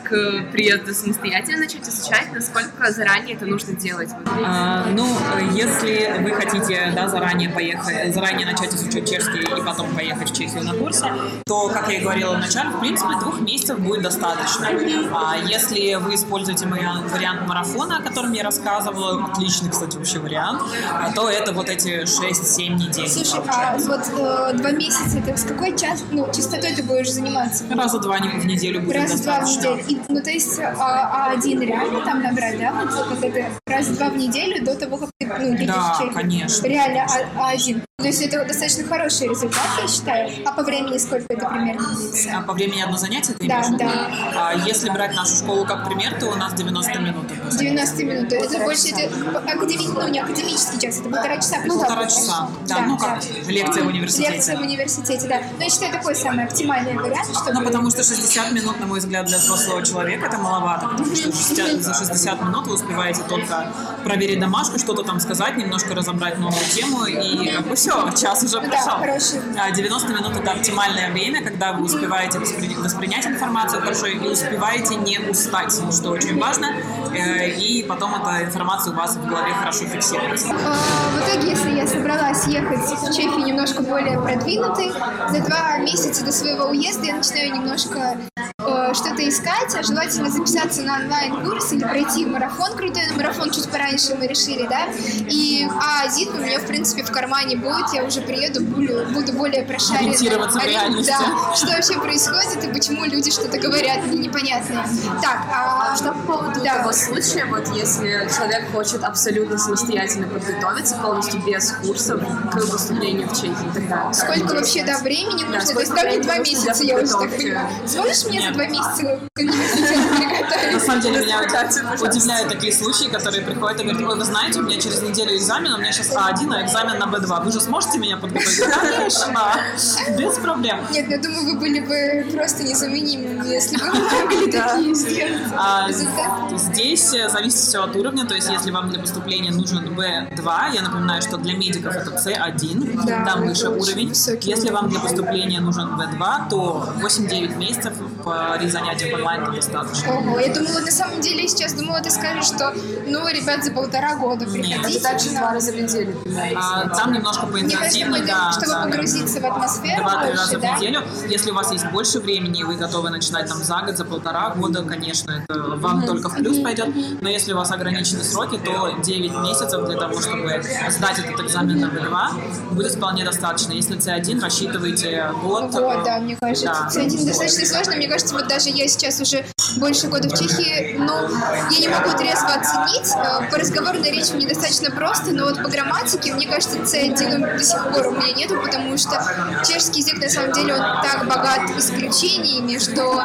к приезду самостоятельно начать изучать, насколько заранее это нужно делать? А, ну, если вы хотите да, заранее поехать, заранее начать изучать чешский и потом поехать в Чехию на курсы, то, как я и говорила вначале, в принципе, двух месяцев будет достаточно. А если вы используете вариант, вариант марафона, о котором я рассказывала, отличный, кстати, вообще вариант, а, то это вот эти 6-7 недель. Слушай, а получается. вот э, два месяца, это с какой час, ну, частотой ты будешь заниматься? Раза два в неделю будет Раз в два в достаточно. неделю. И, ну, то есть а, А1 реально там набрать, да? Вот когда ты раз в два в неделю до того, как ты ну, едешь Да, в Чехию. конечно. Реально А- А1. То есть это достаточно хороший результат, я считаю. А по времени сколько это примерно длится? А по времени одно занятие ты Да, да. А если брать нашу школу как пример, то у нас 90 минут. одно занятие. 90 минут. Это больше это академи... ну, не академический час, это полтора часа. Полтора часа. Да, ну как лекция в университете. Лекция в университете, да. Но я считаю, такой самый оптимальный вариант, чтобы... Ну, потому что 60 минут, на мой взгляд, для взрослого человека это маловато, потому что 60 за 60 минут вы успеваете только проверить домашку, что-то там сказать, немножко разобрать новую тему, и как бы все, час уже прошел. хороший. А 90 минут это оптимальное время, когда вы успеваете воспри- воспринять информацию хорошо и успеваете не устать, что очень важно, э, и потом эта информация у вас в голове хорошо фиксируется. А, В итоге, если я собралась ехать в Чехию немножко более продвинутой, за два месяца до своего уезда я начинаю немножко что-то искать, а желательно записаться на онлайн-курс или пройти марафон крутой, но марафон чуть пораньше мы решили, да, и А1 у меня, в принципе, в кармане будет, я уже приеду, буду, буду более прошарена. Ориентироваться в Ори- реальности. Да, что вообще происходит и почему люди что-то говорят мне непонятное. Так, а Что по поводу Да. того случая, вот если человек хочет абсолютно самостоятельно подготовиться, полностью без курсов к выступлению в Чехии, тогда Сколько вообще, да, времени нужно? То сколько есть там не времени два месяца, я уже так понимаю. Сможешь мне за два месяца университету На самом деле меня удивляют такие случаи, которые приходят и говорят, ой, вы знаете, у меня через неделю экзамен, у меня сейчас А1, а экзамен на Б2. Вы же сможете меня подготовить? Конечно, без проблем. Нет, ну, я думаю, вы были бы просто незаменимыми, если бы вы [LAUGHS] могли такие сделать. А? Здесь э, зависит все от уровня, то есть если вам для поступления нужен B2, я напоминаю, что для медиков это C1, Да, там выше уровень. Если вам для поступления нужен B2, то 8-9 месяцев по занятиям онлайн это достаточно. Ого, я думала, на самом деле, сейчас думала, ты скажешь, что, ну, ребят, за полтора года приходите. Также два раза в неделю. А, там немножко мы, да. чтобы да, да. погрузиться в атмосферу Два-три больше, раза в да? неделю. Если у вас есть больше времени, и вы готовы начинать там за год, за полтора года, конечно, это вам только в плюс пойдет. Но если у вас ограничены сроки, то 9 месяцев для того, чтобы сдать этот экзамен на B2, будет вполне достаточно. Если C1, рассчитывайте год. Вот, да, мне кажется, да. C1 достаточно сложно. Мне кажется, вот даже я сейчас уже больше года в Чехии, ну, я не могу трезво оценить. Э, По разговорной речи мне достаточно просто, но вот по грамматике, мне кажется, C1 до сих пор у меня нету, потому что чешский язык, на самом деле, он так богат исключениями, что,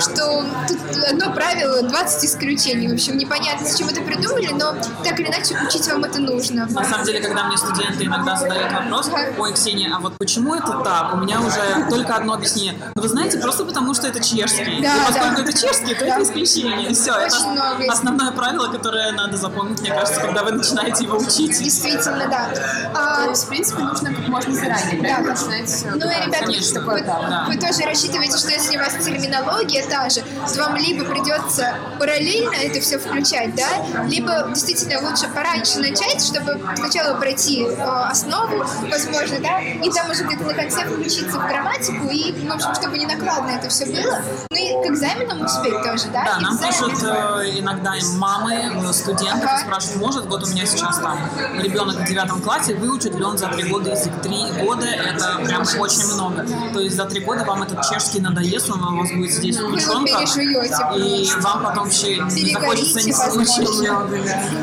что тут одно правило, 20 исключений. В общем, непонятно, зачем это придумали, но так или иначе учить вам это нужно. На самом деле, когда мне студенты иногда задают вопрос, ой, Ксения, а вот почему это так? У меня уже только одно объяснение. Ну, вы знаете, просто потому что это чешский. Да, и поскольку да. это чешский, то Да. это исключение. Все, это много основное правило, которое надо запомнить, мне кажется, когда вы начинаете его учить. Действительно, да. А, То есть, в принципе, нужно как можно заранее, Да. правильно, начинать э, Ну и, ребят, Конечно, вы, да. вы тоже рассчитываете, что если у вас терминология та же, то вам либо придется параллельно это все включать, да, либо действительно лучше пораньше начать, чтобы сначала пройти э, основу, возможно, да, и там уже где-то на конце включиться в грамматику, и, в общем, чтобы не накладно это все было. Ну и к экзаменам успеть тоже, да? Да, нам пишут э, иногда мамы, э, студентов, Ага. спрашивают, может, вот у меня сейчас там ребенок в девятом классе, выучит ли он за три года язык? Три года это прям очень много. То есть за три года вам этот чешский надоест, он у вас будет здесь в его учёнках, пережуете и вам потом вообще не захочется случая. возможно.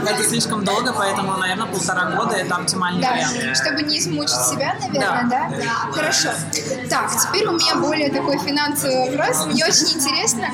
Это слишком долго, поэтому, наверное, полтора года это оптимальный Да, вариант. чтобы не измучить себя, наверное, да? Хорошо. Так, теперь у меня более такой финансовый вопрос. Мне очень интересно.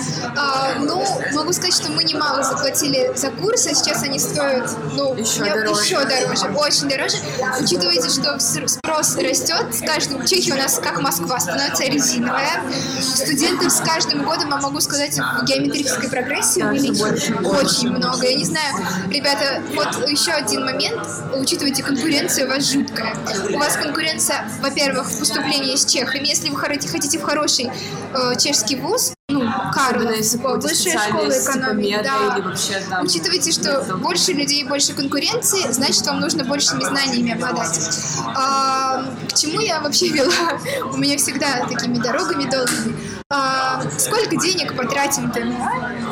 А, ну, могу сказать, что мы немало заплатили за курсы. Сейчас они стоят, ну, Еще я- дороже. еще дороже, очень дороже. Учитывайте, что спрос растет. С каждым Чехия у нас, как Москва, становится резиновая. Студентов с каждым годом, я могу сказать, в геометрической прогрессии увеличивается очень много. Я не знаю, ребята, вот еще один момент. Учитывайте, конкуренция у вас жуткая. У вас конкуренция, во-первых, в поступлении с чехами. Если вы хотите в хороший э, чешский вуз, ну, если какой-то высшая школа типа экономики, да. или вообще там... Учитывайте, что больше людей, больше конкуренции, значит, вам нужно большими знаниями обладать. А, к чему я вообще вела? [LAUGHS] У меня всегда такими дорогами долгими. А, сколько денег потратим-то?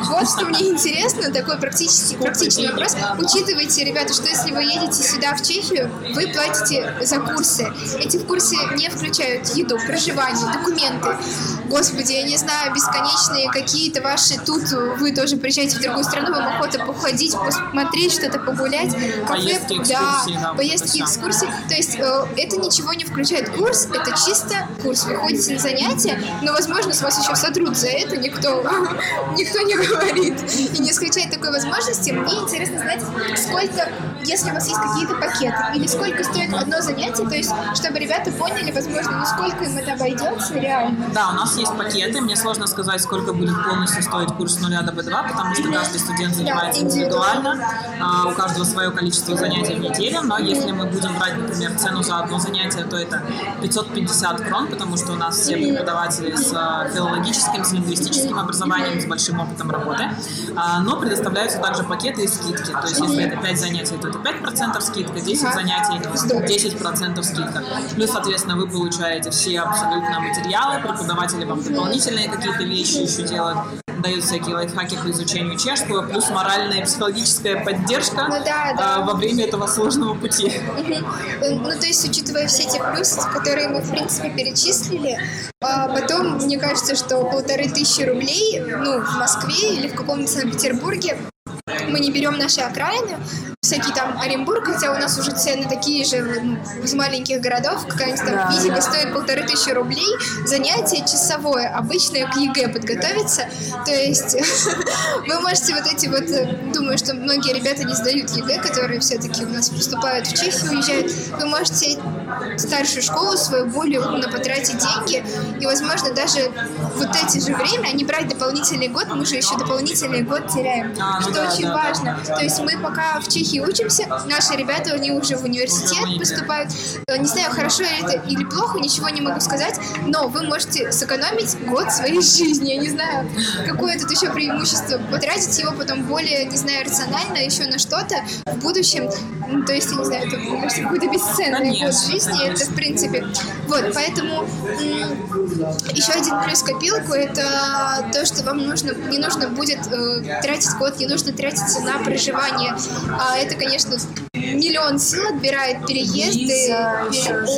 Вот что мне интересно, такой практический, практичный вопрос. Учитывайте, ребята, что если вы едете сюда, в Чехию, вы платите за курсы. Эти курсы не включают еду, проживание, документы. Господи, я не знаю, бесконечные какие-то ваши... Тут вы тоже приезжаете в другую страну, вам охота походить, посмотреть, что-то погулять. Поездки, да, экскурсии, да, поездки, экскурсии. То есть э, это ничего не включает курс, это чисто курс. Вы ходите на занятия, но, возможно, с вас еще сотрут за это, никто, [LAUGHS] никто не говорит. И не исключает такой возможности. Мне интересно знать, сколько, если у вас есть какие-то пакеты, или сколько стоит одно занятие, то есть, чтобы ребята поняли, возможно, ну сколько им это обойдется реально. Да, у нас есть пакеты. Мне сложно сказать, сколько будет полностью стоить курс с нуля до B2, потому что каждый студент занимается Да, индивидуально. А, У каждого свое количество занятий в неделю. Но если мы будем брать, например, цену за одно занятие, то это 550 крон, потому что у нас все преподаватели с а, филологическим, с лингвистическим образованием, с большим опытом работы. А, Но предоставляются также пакеты и скидки. То есть если это 5 занятий, то это 5% скидка, 10 Ага. занятий, Здорово. 10% скидка. Плюс, соответственно, вы получаете все абсолютно материалы, преподаватели вам дополнительные какие-то вещи еще делают, дают всякие лайфхаки по изучению чешского, плюс моральная и психологическая поддержка Ну да, да. а, во время этого сложного пути. Ну, то есть, учитывая все эти плюсы, которые мы, в принципе, перечислили, а потом, мне кажется, что полторы тысячи рублей, ну, в Москве или в каком-нибудь Санкт-Петербурге, мы не берем наши окраины, всякий там Оренбург, хотя у нас уже цены такие же ну, из маленьких городов, какая-нибудь там Да, физика да. стоит полторы тысячи рублей, занятие часовое, обычное к ЕГЭ подготовиться, то есть [LAUGHS] вы можете вот эти вот, э, думаю, что многие ребята не сдают ЕГЭ, которые все-таки у нас поступают в Чехию, уезжают, вы можете старшую школу свою более умно потратить деньги, и, возможно, даже вот эти же время, а не брать дополнительный год, мы же еще дополнительный год теряем, А, что очень. Важно. То есть мы пока в Чехии учимся, наши ребята, они уже в университет поступают. Не знаю, хорошо это или плохо, ничего не могу сказать, но вы можете сэкономить год своей [LAUGHS] жизни. Я не знаю, какое тут еще преимущество. Потратить его потом более, не знаю, рационально еще на что-то в будущем. Ну, То есть, я не знаю, это, мне кажется, какой-то бесценный год жизни. Это, в принципе. Вот, поэтому еще один плюс копилку это то, что вам нужно, не нужно будет э, тратить год, не нужно тратиться на проживание. А это, конечно, миллион сил отбирает переезды. Виза,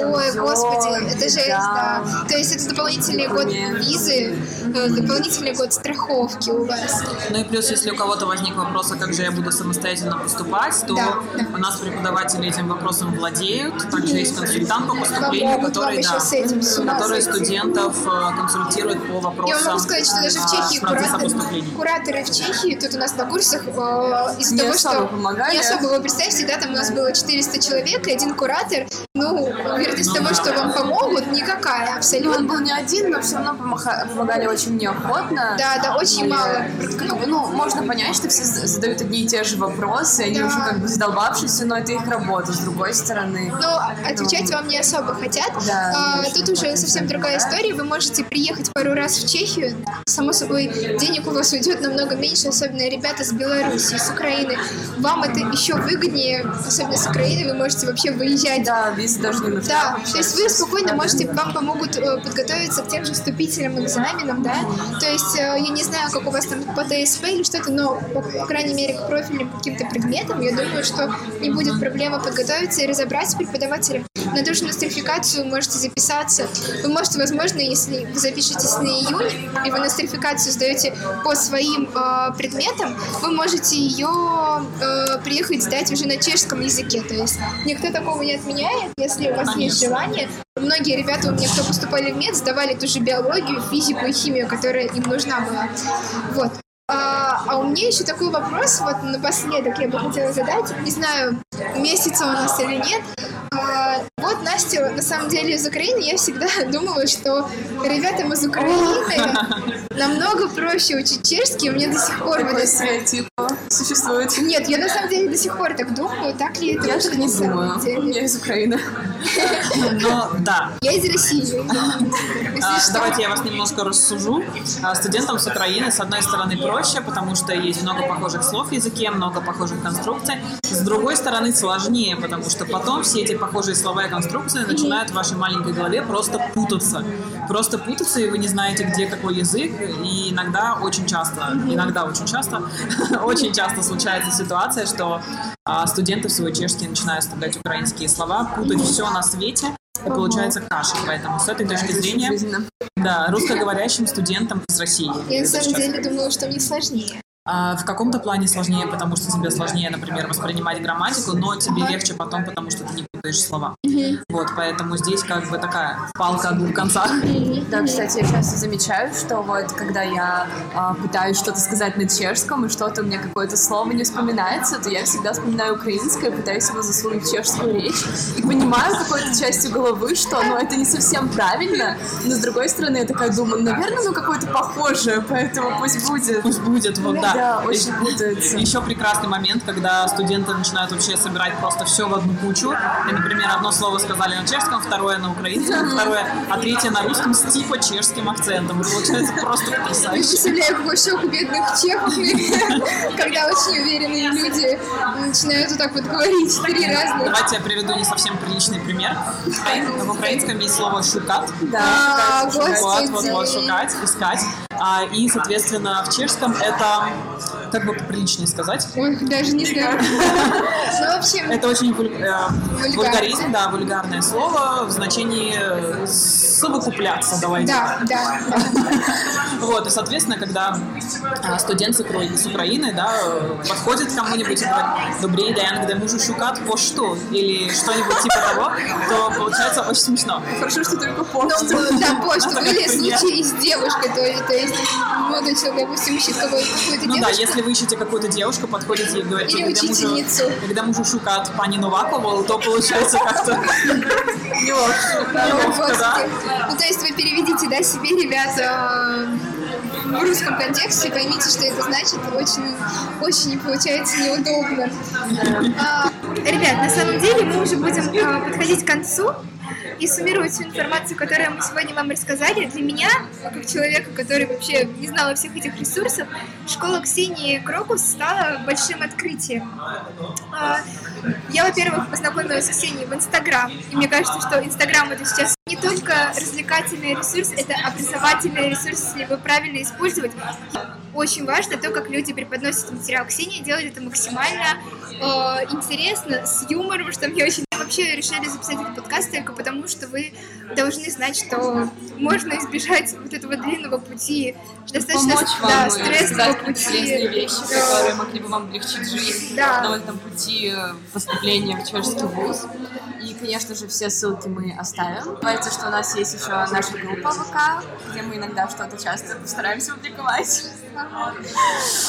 Ой, господи, это жесть, да. да. То есть это дополнительный год визы, дополнительный год страховки у вас. Ну и плюс, если у кого-то возник вопрос, а как же я буду самостоятельно поступать, то Да, да. у нас преподаватели этим вопросом владеют. Также есть консультант по поступлению, который, да, с этим, с ума который студентов э, консультирует по вопросам Я вам могу сказать, что даже в а, Чехии кураторы, кураторы в Чехии, тут у нас на курсах э, из-за того, особо что... помогали. Не особо, вы представьте, да, там у нас было 400 человек, и один куратор, ну, вероятность того, что вам помогут, никакая, Ну, он абсолютно. был не один, но все равно помогали очень неохотно. Да, да, очень И, мало. бы, ну, можно понять, что все задают одни и те же вопросы, они Да. уже как бы задолбавшиеся, но это их работа, с другой стороны. Но отвечать вам не особо хотят. Да, А, тут уже совсем другая история. Вы можете приехать пару раз в Чехию. Само собой, денег у вас уйдет намного меньше, особенно ребята с Беларуси, с Украины. Вам это еще выгоднее, особенно с Украины, вы можете вообще выезжать. Да, виза даже не нужна. Да, то есть вы спокойно можете, вам помогут э, подготовиться к тем же вступительным экзаменам, да, то есть э, я не знаю, как у вас там по ТСП или что-то, но, по, по крайней мере, к профильным каким-то предметам, я думаю, что не будет проблемы подготовиться и разобраться с. На ту же нострификацию можете записаться. Вы можете, возможно, если вы запишетесь на июнь, и вы нострификацию сдаете по своим э, предметам, вы можете ее э, приехать сдать уже на чешском языке. То есть никто такого не отменяет, если у вас есть желание. Многие ребята у меня, кто поступали в мед, сдавали ту же биологию, физику и химию, которая им нужна была. Вот. А, а у меня еще такой вопрос, вот напоследок я бы хотела задать. Не знаю, месяца у нас или нет. А, вот Настя, на самом деле, из Украины. Я всегда [LAUGHS] думала, что ребятам из Украины [LAUGHS] намного проще учить чешский. У меня до сих пор... вот это- стереотип существует. Нет, я на самом деле до сих пор так думаю. Так ли это Я так не думаю. Я из Украины. [LAUGHS] Но да, Я из России. А. Давайте я вас немножко рассужу. Студентам с Украины, с одной стороны, проще, потому что есть много похожих слов в языке, много похожих конструкций. С другой стороны, сложнее, потому что потом все эти похожие слова и конструкции начинают в вашей маленькой голове просто путаться. Просто путаться, и вы не знаете, где какой язык. И иногда, очень часто, иногда очень часто, [LAUGHS] очень часто случается ситуация, что а, студенты в свой чешский начинают вставлять украинские слова, путать все на свете, и получается каша. Поэтому с этой точки зрения, да, русскоговорящим студентам из России. Я на самом деле думала, что мне сложнее. А, в каком-то плане сложнее, потому что тебе сложнее, например, воспринимать грамматику, но тебе легче потом, потому что ты не путаешь слова. Вот, поэтому здесь как бы такая палка о двух концах. Да, кстати, я часто замечаю, что вот когда я а, пытаюсь что-то сказать на чешском, и что-то у меня какое-то слово не вспоминается, то я всегда вспоминаю украинское, пытаюсь его засунуть в чешскую речь, и понимаю какой-то частью головы, что ну, это не совсем правильно, но с другой стороны я такая думаю, наверное, ну какое-то похожее, поэтому пусть будет. Пусть будет, вот да. Да, очень путается. Еще прекрасный момент, когда студенты начинают вообще собирать просто все в одну кучу. И, например, одно слово сказали на чешском, второе на украинском, второе, а третье на русском с типа чешским акцентом. Это получается просто потрясающе. представляю, какой шок у бедных чехов, [LAUGHS] когда очень уверенные люди начинают вот так вот говорить три разных. Давайте я приведу не совсем приличный пример. В украинском есть слово «шукат». А, Вот, вот, вот, господи. шукать, искать. А, и, соответственно, в чешском это, как бы приличнее сказать, Ой, даже не знаю. [LAUGHS] Ну, в общем, это очень э, вульгаризм, да, вульгарное слово в значении э, совокупляться, давайте. да, да. Вот, и, соответственно, когда а, студент с Укра- с Украины, да, подходит к кому-нибудь и говорит «Добрый день, где можу шукать по что?» или что-нибудь типа того, то получается очень смешно. Хорошо, что только Ну, почту. да, почту были случаи с девушкой, то есть, молодой человек, допустим, ищет какую- какую-то Ну да, девушку, если вы ищете какую-то девушку, подходите и говорите, Или когда мужу, учительницу. когда мужу шукат пани Новакову, то получается как-то [LAUGHS] неловко, Ну, да. Ну, то есть вы переведите, да, себе, ребята, в русском контексте, поймите, что это значит, очень, очень получается неудобно. [LAUGHS] А, Ребят, на самом деле мы уже будем а, подходить к концу и суммировать всю информацию, которую мы сегодня вам рассказали. Для меня, как человека, который вообще не знала всех этих ресурсов, школа Ксении Крокус стала большим открытием. А, Я, во-первых, познакомилась с Ксенией в Инстаграм, и мне кажется, что Инстаграм это сейчас не только развлекательный ресурс, это образовательный ресурс, если его правильно использовать. Очень важно то, как люди преподносят материал Ксении, делают это максимально э, интересно, с юмором, что мне очень... Вообще решили записать этот подкаст только потому, что вы должны знать, что можно избежать вот этого длинного пути, достаточно да, стрессового пути. полезные вещи, которые могли бы вам облегчить жизнь Да. на этом пути поступления в чешский вуз. И, конечно же, все ссылки мы оставим. Знаете, что у нас есть еще наша группа ВК, где мы иногда что-то часто постараемся публиковать.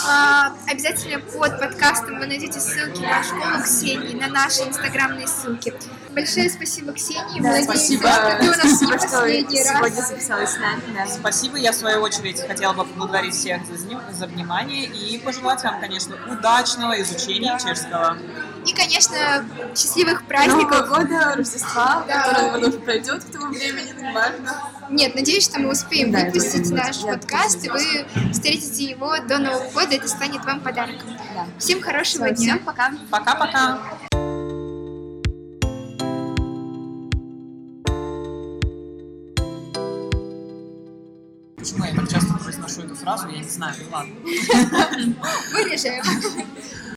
А, обязательно под подкастом вы найдете ссылки на школу Ксении, на наши инстаграмные ссылки. Большое спасибо, Ксении. Надеемся, спасибо. что ты у нас не Спасибо, что последний сегодня раз. записалась с нами. да. Спасибо. Я, в свою очередь, хотела бы поблагодарить всех за, за внимание и пожелать вам, конечно, удачного изучения чешского. И, конечно, счастливых праздников. Нового года, Рождества, да. которое, возможно, пройдет к тому времени нормально. Нет, надеюсь, что мы успеем да, выпустить наш я подкаст, и вы встретите его до Нового года. Это станет вам подарком. Да. Всем хорошего Все, дня. Всем пока. Пока-пока. Почему я так часто произношу эту фразу, я не знаю, ладно. [LAUGHS] Вырежем. [LAUGHS]